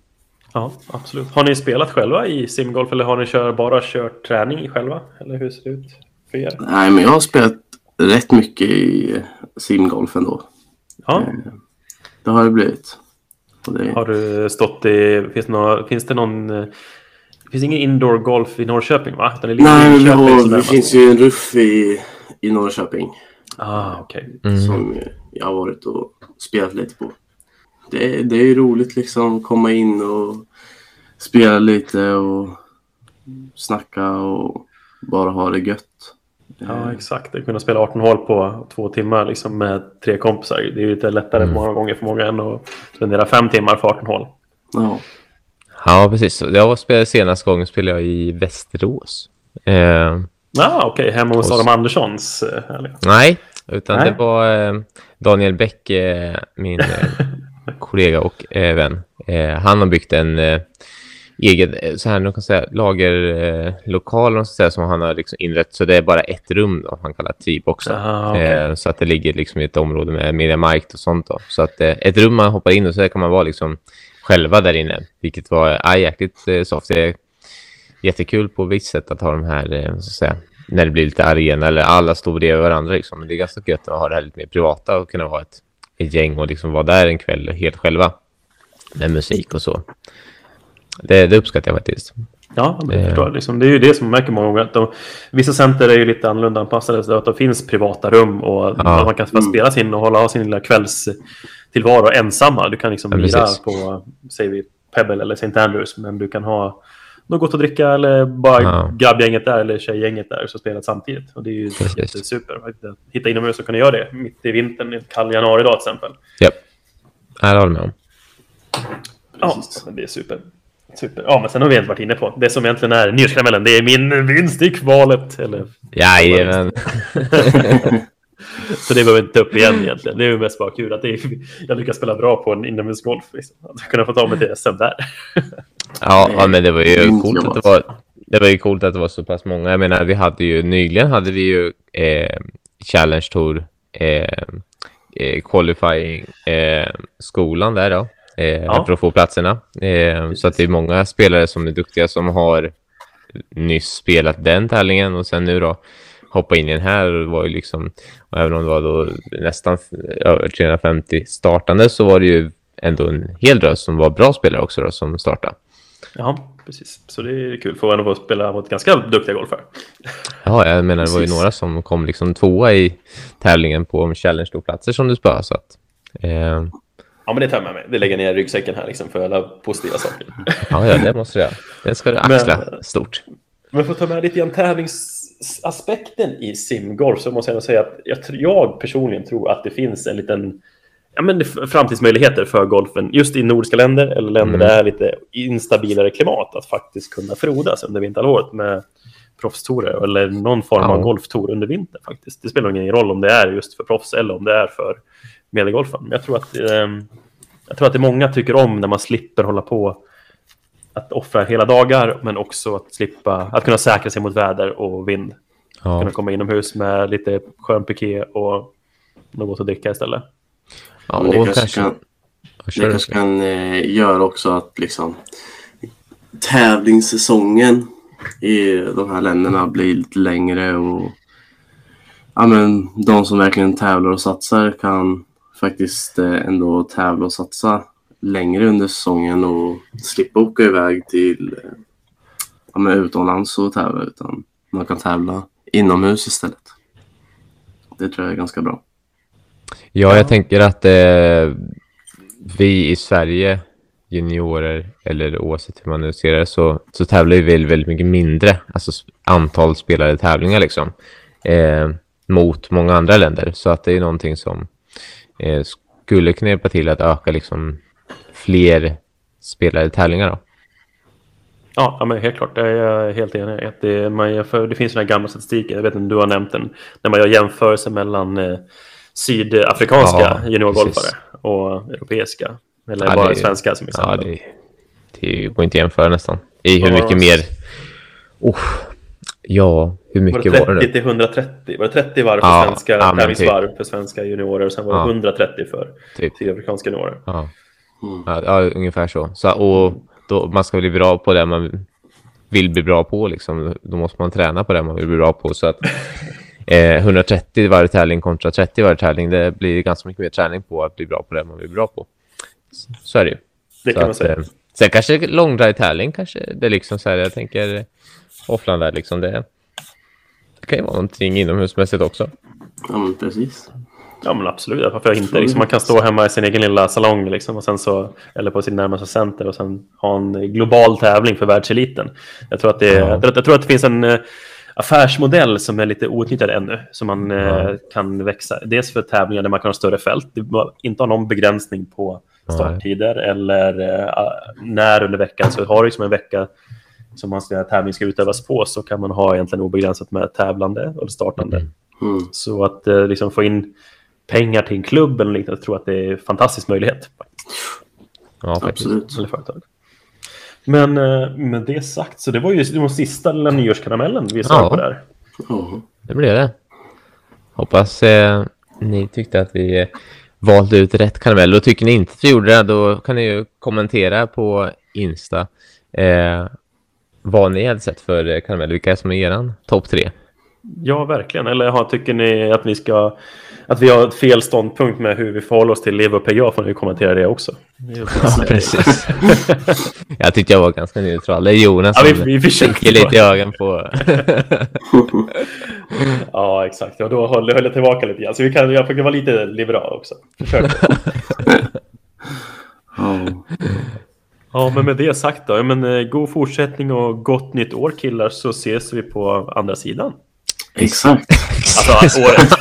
Ja, absolut. Har ni spelat själva i simgolf eller har ni kör, bara kört träning själva? Eller hur ser det ut för er? Nej, men jag har spelat rätt mycket i simgolf ändå. Ja. Eh, Det har det blivit. Det, Har du stått i... Finns det, någon, finns det någon... Det finns ingen indoor golf i Norrköping, va? Utan det Nej, men har, det finns ju en ruff i, i Norrköping Ah, okej. Mm. som jag har varit och spelat lite på. Det, är- det är ju roligt liksom komma in och spela lite och snacka och bara ha det gött. Ja, exakt. Att kunna spela 18 hål på två timmar liksom, med tre kompisar. Det är ju lite lättare Mm. många gånger för många än att spendera fem timmar för 18 hål. Ja, Ja, precis. Jag spelade senaste gången spelade jag i Västerås. Eh, ah, okej. Hemma hos Adam Anderssons. eh, Eller? nej, utan Nej. det var eh, Daniel Bäck, eh, min eh, kollega och eh, vän. Han har byggt en egen så här, man kan säga, lagerlokal eh, säga, som han har liksom inrett. Så det är bara ett rum då, han kallar T-box. då. Ah, okej. Eh, så att det ligger liksom i ett område med media markt och sånt. Då. Så att eh, ett rum man hoppar in och så kan man vara liksom själva där inne. Vilket var ja, jäkligt eh, soft. Det är jättekul på visst sätt att ha de här, eh, så att säga, när det blir lite arena eller alla står bredvid varandra. Liksom. Men det är ganska gött att ha det här lite mer privata och kunna vara ett, ett gäng och liksom vara där en kväll helt själva. Med musik och så. Det, det uppskattar jag faktiskt. Ja, men jag Eh. förstår. Liksom, det är ju det som man märker många gånger. Att de, vissa center är ju lite annorlunda anpassade. Så att det finns privata rum och man kan bara spela sin och hålla av sin lilla kvällstillvaro ensamma. Du kan liksom Ja, lira på, säger vi, Pebble eller St. Andrews. Men du kan ha något att dricka eller bara Ja. grabbgänget där eller tjejgänget där så spelat samtidigt. Och det är ju Precis. super. Att hitta inomhus och kunna göra det mitt i vintern, en kall januaridag till exempel. Ja, jag håller med om. Ja, det är super. Super. Ja, men sen har vi inte varit inne på det som egentligen är nyårskaramellen. Det är min vinst i kvalet. Eller, Jajamän. så det behöver vi inte ta upp igen egentligen. Det är ju mest bara kul att det är, jag lyckas spela bra på en inomhusgolf. Liksom. Att kunna få ta mig till SM där. Ja, ja, men det var ju coolt att det var, det var ju coolt att det var så pass många. Jag menar, vi hade ju nyligen hade vi ju eh, Challenge Tour eh, eh, qualifying-skolan där då. Eh, Ja. För att få platserna. Eh, så att det är många spelare som är duktiga som har nyss spelat den tävlingen och sen nu då hoppa in i den här. Var ju liksom, även om det var då nästan över 350 startande så var det ju ändå en hel drös som var bra spelare också då som startade. Ja, precis. Så det är kul för att få spela mot ganska duktiga golfare. Ja, jag menar det var ju några som kom liksom tvåa i tävlingen på Challenge platser som du spöade. Så att, eh, Ja, men det tar jag med mig. Det lägger ner ryggsäcken här liksom för alla positiva saker. ja, ja, det måste göra. Det ska du Men- axla stort. Men för att ta med lite grann tävlingsaspekten i simgolf så måste jag nog säga att jag, jag personligen tror att det finns en liten ja, men framtidsmöjligheter för golfen just i nordiska länder eller länder Mm. där det är lite instabilare klimat att faktiskt kunna frodas under vinterhalvåret med proffstourer eller någon form Ja. av golftour under vintern faktiskt. Det spelar ingen roll om det är just för proffs eller om det är för medelgolfen. Men jag tror att ehm, jag tror att det många tycker om när man slipper hålla på att offra hela dagar, men också att slippa att kunna säkra sig mot väder och vind. Ja, Kunna komma inomhus med lite skön piké och något att dricka istället. ja Men det och kanske kanske... kan, det kanske kan eh, göra också att liksom tävlingssäsongen i de här länderna blir lite längre och ja, men, de som verkligen tävlar och satsar kan faktiskt eh, ändå tävla och satsa längre under säsongen och slippa åka iväg till eh, ja, men, utomlands och tävla utan man kan tävla inomhus istället. Det tror jag är ganska bra. Ja, jag tänker att eh, vi i Sverige, juniorer eller oavsett hur man nu ser det, så, så tävlar vi väldigt, väldigt mycket mindre, alltså antal spelade tävlingar liksom, eh, mot många andra länder. Så att det är någonting som eh, skulle kunna hjälpa till att öka liksom fler spelade tävlingar då. Ja, ja, men helt klart. Jag är helt enig. Att det, man jämför, det finns den här gamla statistiken, jag vet inte du har nämnt den, när man gör jämförelser mellan eh, sydafrikanska Ja, juniorgolfare och europeiska. Eller Ja, bara det- svenska som Ja, exempel. det, det går inte att jämföra nästan. I hur Ja, mycket mer... Oh, ja, hur var det mycket var det 30 nu? till 130? Var det 30 varv för Ja, svenska ja, tävlingsvarv för svenska juniorer och sen var det Ja. 130 för Typ. sydafrikanska juniorer? Ja. Mm. Ja, ja, ungefär så. så och då, man ska bli bra på det man vill bli bra på. Liksom. Då måste man träna på det man vill bli bra på. Så att, eh, 130 varje tävling kontra 30 varje tävling, det blir ganska mycket mer träning på att bli bra på det man vill bli bra på. Så, är det ju. Det Så kan man att, säga. eh, sen kanske långdrive-tävling kanske det är liksom så här, jag tänker offline där liksom det, det kan ju vara någonting inomhusmässigt också. Ja, men precis. Ja men absolut, varför inte? Liksom, man kan stå hemma i sin egen lilla salong liksom, och sen så, eller på sin närmaste center och sen ha en global tävling för världseliten. Jag tror att det, Ja. jag, tror, jag tror att det finns en eh, affärsmodell som är lite outnyttjad ännu, som man eh, Ja. kan växa. Dels för tävlingar där man kan ha större fält, inte ha någon begränsning på Nej. starttider eller eh, när under veckan. Så har du liksom en vecka som man ska, tävling ska utövas på så kan man ha egentligen obegränsat med tävlande och startande. Mm. Så att eh, liksom få in pengar till en klubb eller liknande, jag tror att det är en fantastisk möjlighet. Ja. Absolut. Eller företag. Men eh, med det sagt, så det var ju den sista lilla nyårskaramellen vi sa Ja. på där. Ja. Det blev det. Hoppas eh, ni tyckte att vi eh, valde ut rätt karamell. Och tycker ni inte att vi gjorde det, då kan ni ju kommentera på Insta eh, vad ni hade sett för eh, karamell. Vilka är som är eran topp tre? Ja, verkligen. Eller har, tycker ni att, ni ska, att vi har ett fel ståndpunkt med hur vi förhåller oss till Liv och PGA får ni kommentera det också. Det är ju- Ja, precis. jag tyckte jag var ganska neutral. Det är Jonas Ja, vi, som vi försöker sticker lite i ögonen på... Ja, exakt. Ja, då höll, höll jag tillbaka lite grann. Så vi kan, jag får vara lite liberal också. Försök. Ja. Ja, men med det sagt då. Ja, men, eh, god fortsättning och gott nytt år killar så ses vi på andra sidan. Exakt. Alltså året.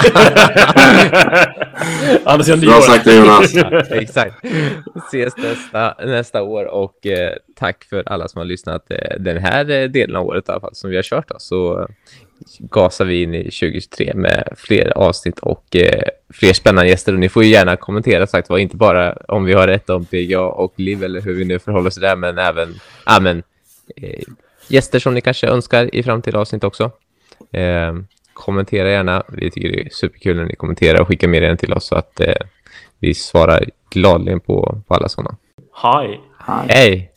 andra sidan Bra sagt det, Jonas. Exakt. Ses nästa, nästa år och eh, tack för alla som har lyssnat eh, den här eh, delen av året i alla fall som vi har kört. Då. Så gasar vi in i 2023 med fler avsnitt och eh, fler spännande gäster. Och ni får ju gärna kommentera sagt var inte bara om vi har rätt om PGA och Liv eller hur vi nu förhåller oss till det, men även ja, men, eh, gäster som ni kanske önskar i framtida avsnitt också. Eh, kommentera gärna. Vi tycker det är superkul när ni kommenterar och skickar med den till oss så att eh, vi svarar gladeligen på, på alla sådana. Hi! Hej. Hej!